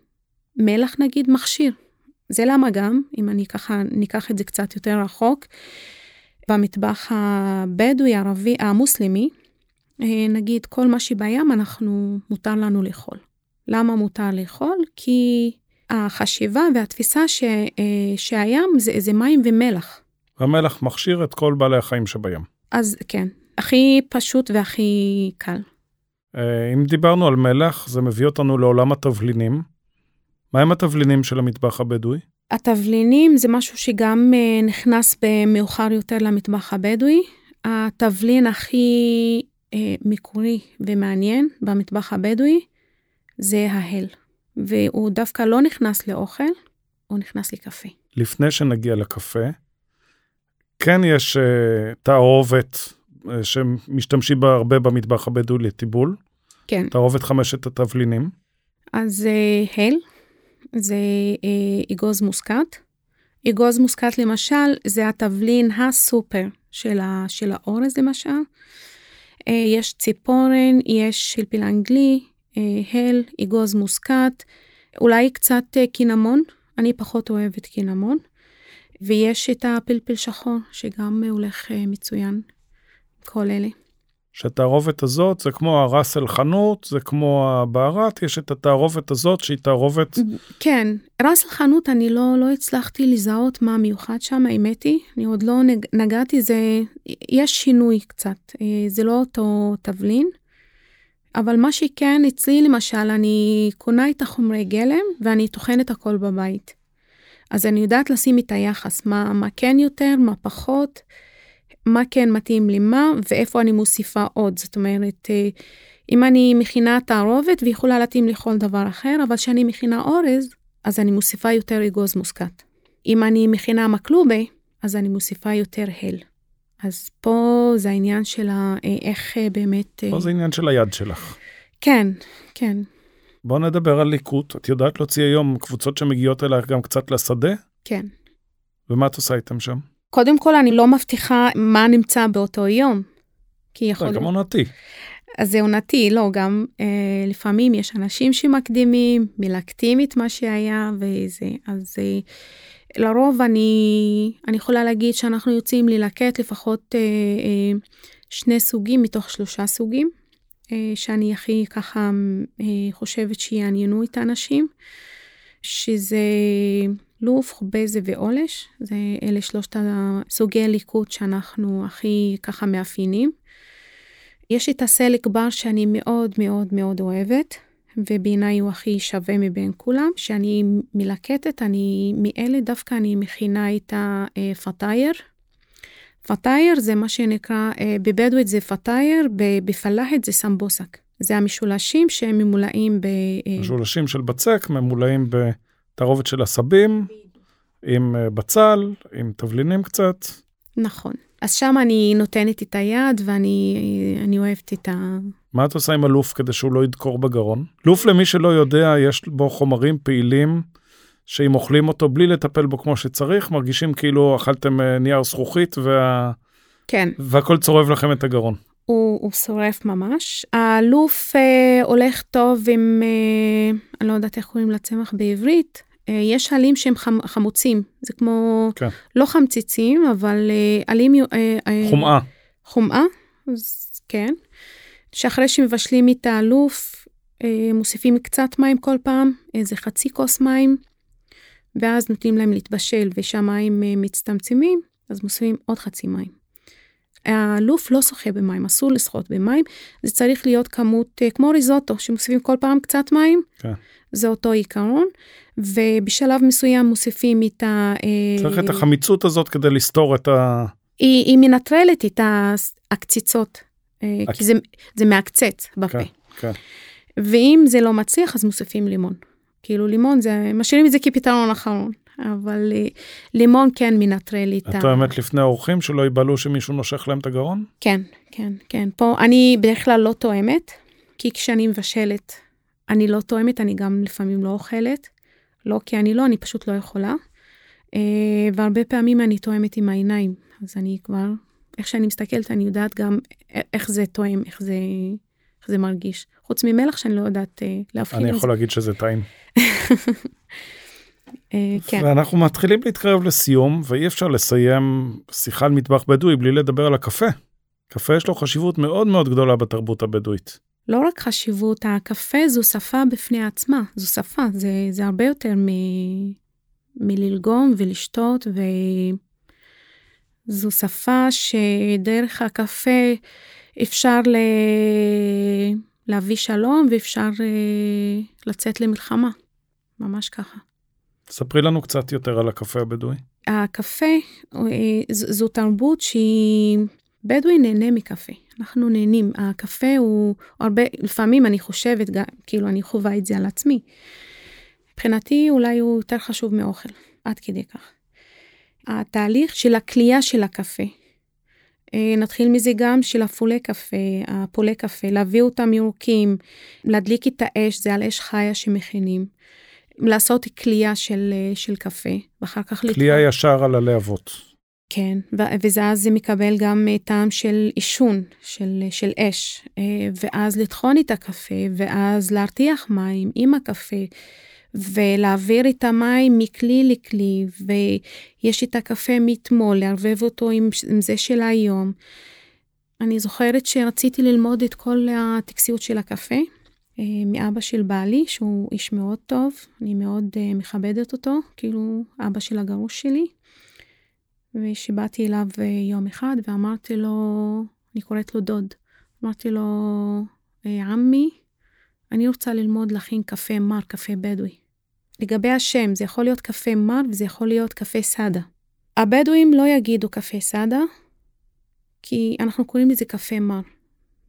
מלח נגיד מכשיר. זה למה גם, אם אני ככה, ניקח את זה קצת יותר רחוק, במטבח הבדואי, הערבי, המוסלמי, אה, נגיד כל מה שבים אנחנו, מותר לנו לאכול. למה מותר לאכול? כי החשיבה והתפיסה ש, אה, שהים זה, זה מים ומלח. המלח מכשיר את כל בעלי החיים שבים. אז כן, הכי פשוט והכי קל. אה, אם דיברנו על מלח, זה מביא אותנו לעולם התבלינים. מהם התבלינים של המטבח הבדואי? התבלינים זה משהו שגם נכנס במאוחר יותר למטבח הבדואי. התבלין הכי אה, מקורי ומעניין במטבח הבדואי זה ההל. והוא דווקא לא נכנס לאוכל, הוא נכנס לקפה. לפני שנגיע לקפה, כן יש uh, תערובת uh, שמשתמשים בה הרבה במטבח הבדואי לטיבול. כן. תערובת חמשת התבלינים. אז uh, הל, זה uh, אגוז מוסקת. אגוז מוסקת למשל, זה התבלין הסופר של, ה, של האורז למשל. אה, יש ציפורן, יש שלפיל אנגלי, הל, אגוז מוסקת, אולי קצת אה, קינמון, אני פחות אוהבת קינמון, ויש את הפלפל שחור, שגם הולך מצוין, כל אלה. שהתערובת הזאת זה כמו הראסל חנות, זה כמו הבערת, יש את התערובת הזאת שהיא תערובת... כן, ראסל חנות אני לא, לא הצלחתי לזהות מה מיוחד שם, האמת היא, אני עוד לא נג, נגעתי, זה, יש שינוי קצת, אה, זה לא אותו תבלין, אבל מה שכן, אצלי למשל, אני קונה את החומרי גלם ואני טוחנת הכל בבית. אז אני יודעת לשים את היחס, מה, מה כן יותר, מה פחות. מה כן מתאים לי מה, ואיפה אני מוסיפה עוד. זאת אומרת, אה, אם אני מכינה תערובת ויכולה להתאים לכל דבר אחר, אבל כשאני מכינה אורז, אז אני מוסיפה יותר אגוז מוסקת. אם אני מכינה מקלובה, אז אני מוסיפה יותר הל. אז פה זה העניין של ה... אה, איך אה, באמת... פה זה עניין של היד שלך. כן, כן. בוא נדבר על ליקוט. את יודעת להוציא היום קבוצות שמגיעות אלייך גם קצת לשדה? כן. ומה את עושה איתם שם? קודם כל, אני לא מבטיחה מה נמצא באותו יום. כי יכול... זה גם עונתי. אז זה עונתי, לא, גם אה, לפעמים יש אנשים שמקדימים, מלקטים את מה שהיה וזה, אז אה, לרוב אני, אני יכולה להגיד שאנחנו יוצאים ללקט לפחות אה, אה, שני סוגים מתוך שלושה סוגים, אה, שאני הכי ככה אה, חושבת שיעניינו את האנשים, שזה לוף, חובזה ועולש, זה אלה שלושת הסוגי ליקוט שאנחנו הכי ככה מאפיינים. יש את הסלק בר שאני מאוד מאוד מאוד אוהבת, ובעיניי הוא הכי שווה מבין כולם. כשאני מלקטת, אני מאלה דווקא אני מכינה את הפתייר. פתייר זה מה שנקרא, אה, בבדואית זה פתייר, בפלאחת זה סמבוסק. זה המשולשים שהם ממולאים ב... אה, משולשים של בצק ממולאים ב... תערובת של עשבים, עם אה, בצל, עם תבלינים קצת. נכון. אז שם אני נותנת את היד ואני אוהבת את ה... מה את עושה עם הלוף כדי שהוא לא ידקור בגרון? לוף למי שלא יודע, יש בו חומרים פעילים שאם אוכלים אותו בלי לטפל בו כמו שצריך, מרגישים כאילו אכלתם אה, נייר זכוכית וה... כן. והכל צורב לכם את הגרון. הוא, הוא שורף ממש. הלוף אה, הולך טוב עם, אה, אני לא יודעת איך קוראים לצמח בעברית, אה, יש עלים שהם חמ, חמוצים, זה כמו, כן. לא חמציצים, אבל אה, עלים... אה, אה, חומאה. חומאה, אז כן. שאחרי שמבשלים את האלוף, אה, מוסיפים קצת מים כל פעם, איזה חצי כוס מים, ואז נותנים להם להתבשל ושהמים אה, מצטמצמים, אז מוסיפים עוד חצי מים. האלוף לא שוחה במים, אסור לשחות במים, זה צריך להיות כמות אה, כמו ריזוטו, שמוסיפים כל פעם קצת מים, כן. זה אותו עיקרון, ובשלב מסוים מוסיפים את ה... צריך את החמיצות הזאת כדי לסתור את ה... היא, היא מנטרלת את הקציצות, אה. כי זה, זה מעקצץ בפה. כן, כן. ואם זה לא מצליח, אז מוסיפים לימון. כאילו לימון זה, משאירים את זה כפתרון אחרון. אבל אה, לימון כן מנטרל את ה... את טועמת לפני האורחים שלא ייבהלו שמישהו נושך להם את הגרון? כן, כן, כן. פה אני בדרך כלל לא טועמת, כי כשאני מבשלת, אני לא טועמת, אני גם לפעמים לא אוכלת. לא כי אני לא, אני פשוט לא יכולה. אה, והרבה פעמים אני טועמת עם העיניים, אז אני כבר, איך שאני מסתכלת, אני יודעת גם איך זה טועם, איך זה, איך זה מרגיש. חוץ ממלח שאני לא יודעת אה, להבחין. אני יכול להגיד שזה טעים. אה, כן. ואנחנו מתחילים להתקרב לסיום, ואי אפשר לסיים שיחה על מטבח בדואי בלי לדבר על הקפה. קפה יש לו חשיבות מאוד מאוד גדולה בתרבות הבדואית. לא רק חשיבות, הקפה זו שפה בפני עצמה, זו שפה, זה, זה הרבה יותר מ, מללגום ולשתות, וזו שפה שדרך הקפה אפשר ל... להביא שלום ואפשר uh, לצאת למלחמה, ממש ככה. ספרי לנו קצת יותר על הקפה הבדואי. הקפה uh, זו תרבות שהיא, בדואי נהנה מקפה. אנחנו נהנים. הקפה הוא הרבה, לפעמים אני חושבת, גם, כאילו אני חווה את זה על עצמי. מבחינתי אולי הוא יותר חשוב מאוכל, עד כדי כך. התהליך של הכלייה של הקפה, אה, נתחיל מזה גם של הפולי קפה, הפולי קפה, להביא אותם ירוקים, להדליק את האש, זה על אש חיה שמכינים. לעשות כלייה של, אה, של קפה, ואחר כך... כלייה לתרום. ישר על הלהבות. כן, ואז זה מקבל גם אה, טעם של עישון, של, של אש, ואז לטחון את הקפה, ואז להרתיח מים עם הקפה. ולהעביר את המים מכלי לכלי, ויש את הקפה מאתמול, לערבב אותו עם, עם זה של היום. אני זוכרת שרציתי ללמוד את כל הטקסיות של הקפה אה, מאבא של בעלי, שהוא איש מאוד טוב, אני מאוד אה, מכבדת אותו, כאילו אבא של הגרוש שלי. ושבאתי אליו אה, יום אחד ואמרתי לו, אני קוראת לו דוד, אמרתי לו, עמי, אני רוצה ללמוד להכין קפה מר, קפה בדואי. לגבי השם, זה יכול להיות קפה מר וזה יכול להיות קפה סאדה. הבדואים לא יגידו קפה סאדה, כי אנחנו קוראים לזה קפה מר.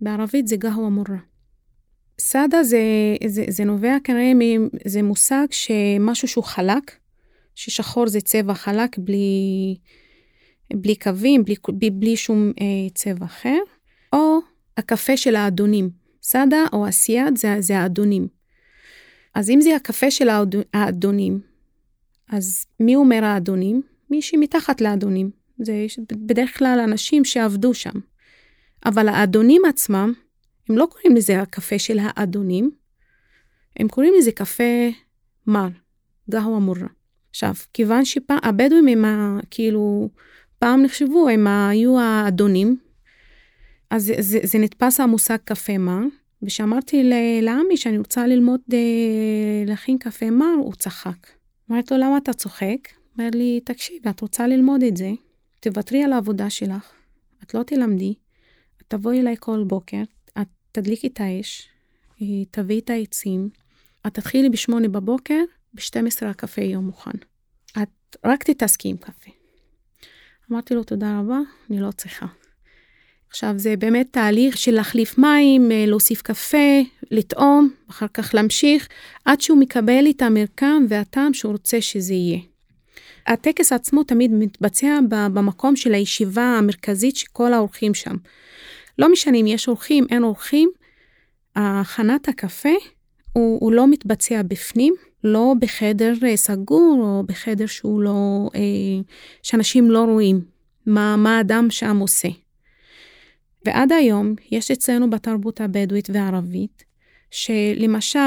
בערבית זה גהווה מורה. סאדה זה, זה, זה נובע כנראה, זה מושג שמשהו שהוא חלק, ששחור זה צבע חלק בלי, בלי קווים, בלי, בלי, בלי שום אה, צבע אחר, או הקפה של האדונים. סאדה או אסיאד זה, זה האדונים. אז אם זה הקפה של האדונים, אז מי אומר האדונים? מי שמתחת לאדונים. זה בדרך כלל אנשים שעבדו שם. אבל האדונים עצמם, הם לא קוראים לזה הקפה של האדונים, הם קוראים לזה קפה מר, גהווה מורה. עכשיו, כיוון שהבדואים הם ה, כאילו, פעם נחשבו, הם היו האדונים, אז זה, זה, זה נתפס המושג קפה מר, וכשאמרתי לעמי שאני רוצה ללמוד אה, להכין קפה מר, הוא צחק. אמרתי לו, למה אתה צוחק? אומר לי, תקשיבי, את רוצה ללמוד את זה, תוותרי על העבודה שלך, את לא תלמדי, את תבואי אליי כל בוקר, את תדליקי את האש, אה, תביאי את העצים, את תתחילי בשמונה בבוקר, ב-12 הקפה יהיה מוכן. את רק תתעסקי עם קפה. אמרתי לו, תודה רבה, אני לא צריכה. עכשיו זה באמת תהליך של להחליף מים, אה, להוסיף קפה, לטעום, אחר כך להמשיך, עד שהוא מקבל את המרקם והטעם שהוא רוצה שזה יהיה. הטקס עצמו תמיד מתבצע במקום של הישיבה המרכזית של כל האורחים שם. לא משנה אם יש אורחים, אין אורחים, הכנת הקפה הוא, הוא לא מתבצע בפנים, לא בחדר אה, סגור או בחדר שהוא לא, אה, שאנשים לא רואים מה, מה האדם שם עושה. ועד היום יש אצלנו בתרבות הבדואית והערבית, שלמשל,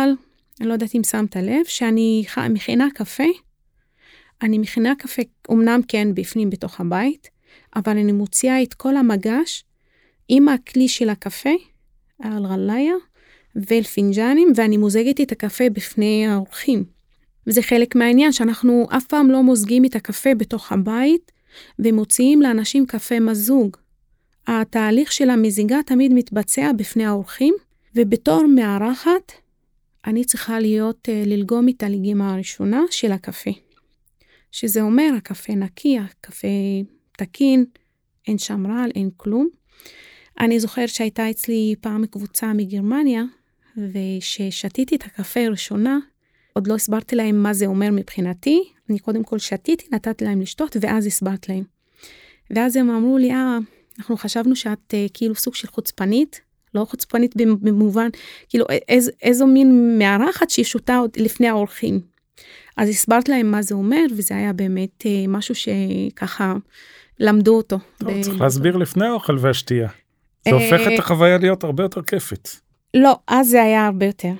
אני לא יודעת אם שמת לב, שאני מכינה קפה, אני מכינה קפה, אמנם כן בפנים בתוך הבית, אבל אני מוציאה את כל המגש עם הכלי של הקפה, על-גלאיה, ואל-פינג'אנים, ואני מוזגת את הקפה בפני האורחים. וזה חלק מהעניין שאנחנו אף פעם לא מוזגים את הקפה בתוך הבית, ומוציאים לאנשים קפה מזוג. התהליך של המזיגה תמיד מתבצע בפני האורחים, ובתור מארחת, אני צריכה להיות, אה, ללגום את הלגימה הראשונה של הקפה. שזה אומר, הקפה נקי, הקפה תקין, אין שם רעל, אין כלום. אני זוכרת שהייתה אצלי פעם קבוצה מגרמניה, וששתיתי את הקפה הראשונה, עוד לא הסברתי להם מה זה אומר מבחינתי, אני קודם כל שתיתי, נתתי להם לשתות, ואז הסברת להם. ואז הם אמרו לי, אה, אנחנו חשבנו שאת אה, כאילו סוג של חוצפנית, לא חוצפנית במובן, כאילו איז, איזו מין מארחת שהיא שותה עוד לפני האורחים. אז הסברת להם מה זה אומר, וזה היה באמת אה, משהו שככה למדו אותו. טוב, ב... צריך להסביר לפני האוכל והשתייה. זה הופך את החוויה להיות הרבה יותר כיפית. לא, אז זה היה הרבה יותר.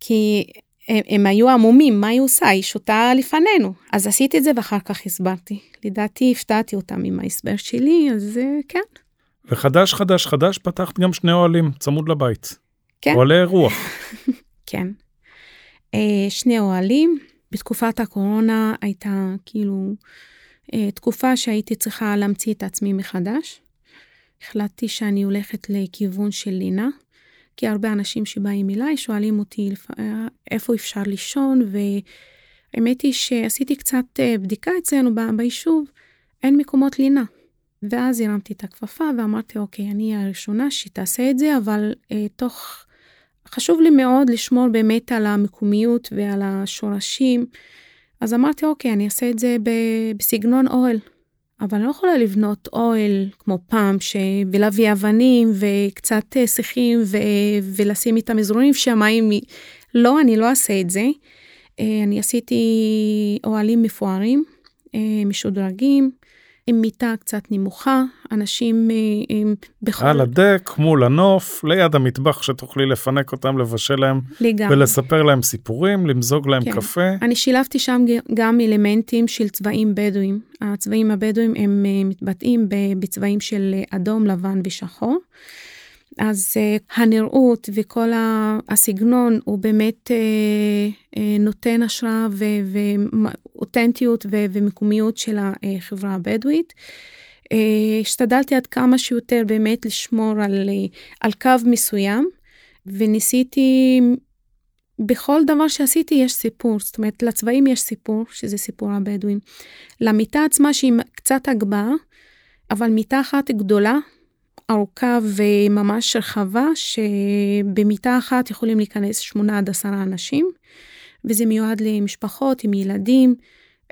כי הם, הם היו עמומים, מה היא עושה? היא שותה לפנינו. אז עשיתי את זה ואחר כך הסברתי. לדעתי הפתעתי אותם עם ההסבר שלי, אז כן. וחדש חדש חדש פתחת גם שני אוהלים צמוד לבית. כן. אוהלי אירוח. כן. אה, שני אוהלים. בתקופת הקורונה הייתה כאילו אה, תקופה שהייתי צריכה להמציא את עצמי מחדש. החלטתי שאני הולכת לכיוון של לינה. כי הרבה אנשים שבאים אליי שואלים אותי איפה אפשר לישון, והאמת היא שעשיתי קצת אה, בדיקה אצלנו ביישוב, אין מקומות לינה. ואז הרמתי את הכפפה ואמרתי, אוקיי, אני הראשונה שתעשה את זה, אבל אה, תוך... חשוב לי מאוד לשמור באמת על המקומיות ועל השורשים. אז אמרתי, אוקיי, אני אעשה את זה בסגנון אוהל. אבל אני לא יכולה לבנות אוהל כמו פעם. ולהביא אבנים וקצת אה, שיחים ו... ולשים איתם אזורים שהמים... לא, אני לא אעשה את זה. אה, אני עשיתי אוהלים מפוארים, אה, משודרגים, עם מיטה קצת נמוכה, אנשים עם בכל... על הדק, מול הנוף, ליד המטבח שתוכלי לפנק אותם, לבשל להם. לגמרי. ולספר להם סיפורים, למזוג להם כן. קפה. אני שילבתי שם גם אלמנטים של צבעים בדואים. הצבעים הבדואים הם אה, מתבטאים בצבעים של אדום, לבן ושחור. אז uh, הנראות וכל הסגנון הוא באמת uh, uh, נותן השראה ואותנטיות ומקומיות של החברה הבדואית. השתדלתי עד כמה שיותר באמת לשמור על, uh, על קו מסוים, וניסיתי, בכל דבר שעשיתי יש סיפור, זאת אומרת, לצבעים יש סיפור, שזה סיפור הבדואים. למיטה עצמה שהיא קצת הגבהה, אבל מיטה אחת גדולה, ארוכה וממש רחבה, שבמיטה אחת יכולים להיכנס שמונה עד עשרה אנשים, וזה מיועד למשפחות עם ילדים.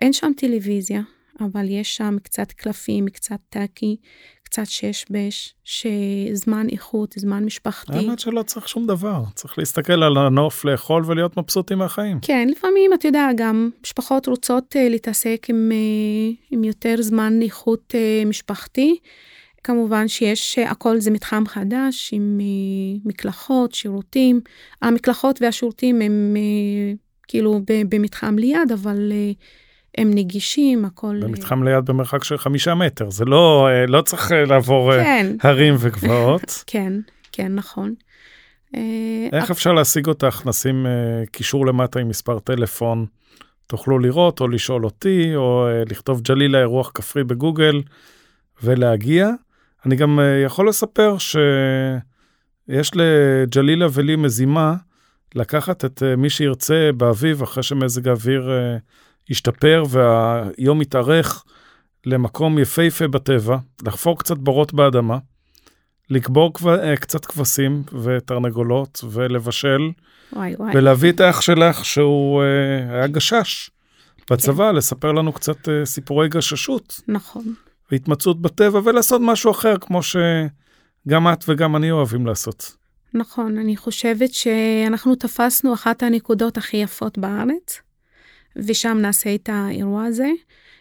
אין שם טלוויזיה, אבל יש שם קצת קלפים, קצת טאקי, קצת שש-בש, שזמן איכות, זמן משפחתי. האמת שלא צריך שום דבר, צריך להסתכל על הנוף, לאכול ולהיות מבסוטים מהחיים. כן, לפעמים, אתה יודע, גם משפחות רוצות uh, להתעסק עם, uh, עם יותר זמן איכות uh, משפחתי. כמובן שיש, הכל זה מתחם חדש עם אה, מקלחות, שירותים. המקלחות והשירותים הם אה, כאילו במתחם ליד, אבל אה, הם נגישים, הכל... במתחם ליד במרחק של חמישה מטר, זה לא, לא צריך לעבור כן. הרים וגבעות. כן, כן, נכון. איך אפשר להשיג אותך? נשים קישור למטה עם מספר טלפון, תוכלו לראות או לשאול אותי, או לכתוב ג'לילה אירוח כפרי בגוגל ולהגיע. אני גם אה, יכול לספר שיש לג'לילה ולי מזימה לקחת את אה, מי שירצה באביב, אחרי שמזג האוויר אה, ישתפר והיום יתארך, למקום יפהפה בטבע, לחפור קצת בורות באדמה, לקבור קצת כבשים ותרנגולות ולבשל, וואי, וואי. ולהביא את האח שלך שהוא היה גשש בצבא, כן. לספר לנו קצת סיפורי גששות. נכון. והתמצאות בטבע ולעשות משהו אחר, כמו שגם את וגם אני אוהבים לעשות. נכון, אני חושבת שאנחנו תפסנו אחת הנקודות הכי יפות בארץ, ושם נעשה את האירוע הזה.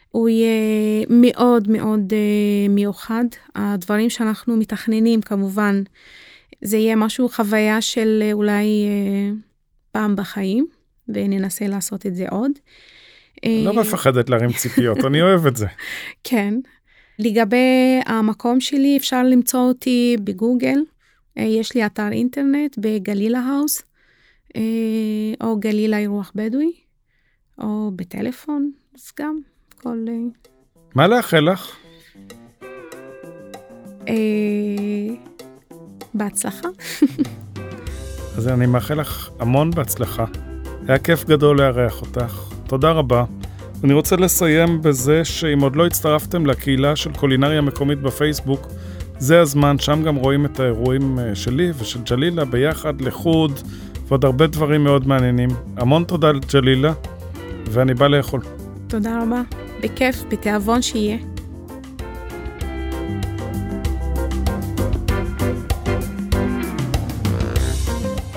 הוא יהיה מאוד מאוד uh, מיוחד. הדברים שאנחנו מתכננים, כמובן, זה יהיה משהו, חוויה של uh, אולי uh, פעם בחיים, וננסה לעשות את זה עוד. לא מפחדת להרים ציפיות, אני אוהב את זה. כן, לגבי המקום שלי, אפשר למצוא אותי בגוגל. אה, יש לי אתר אינטרנט בגלילה האוס, אה, או גלילה אירוח בדואי, או בטלפון, אז גם כל... אה, מה לאחל לך? בהצלחה. אז אני מאחל לך המון בהצלחה. היה כיף גדול לארח אותך. תודה רבה. אני רוצה לסיים בזה שאם עוד לא הצטרפתם לקהילה של קולינריה מקומית בפייסבוק, זה הזמן, שם גם רואים את האירועים אה, שלי ושל ג'לילה ביחד, לחוד, ועוד הרבה דברים מאוד מעניינים. המון תודה לג'לילה, ואני בא לאכול. תודה רבה. בכיף, בתיאבון שיהיה.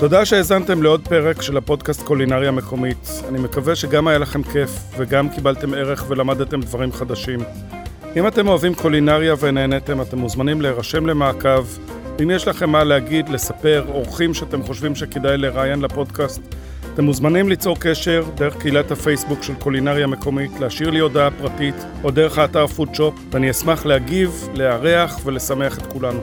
תודה שהאזנתם לעוד פרק של הפודקאסט קולינריה מקומית. אני מקווה שגם היה לכם כיף וגם קיבלתם ערך ולמדתם דברים חדשים. אם אתם אוהבים קולינריה ונהניתם, אתם מוזמנים להירשם למעקב. אם יש לכם מה להגיד, לספר, אורחים שאתם חושבים שכדאי לראיין לפודקאסט, אתם מוזמנים ליצור קשר דרך קהילת הפייסבוק של קולינריה מקומית, להשאיר לי הודעה פרטית או דרך האתר פודשופ, ואני אשמח להגיב, לארח ולשמח את כולנו.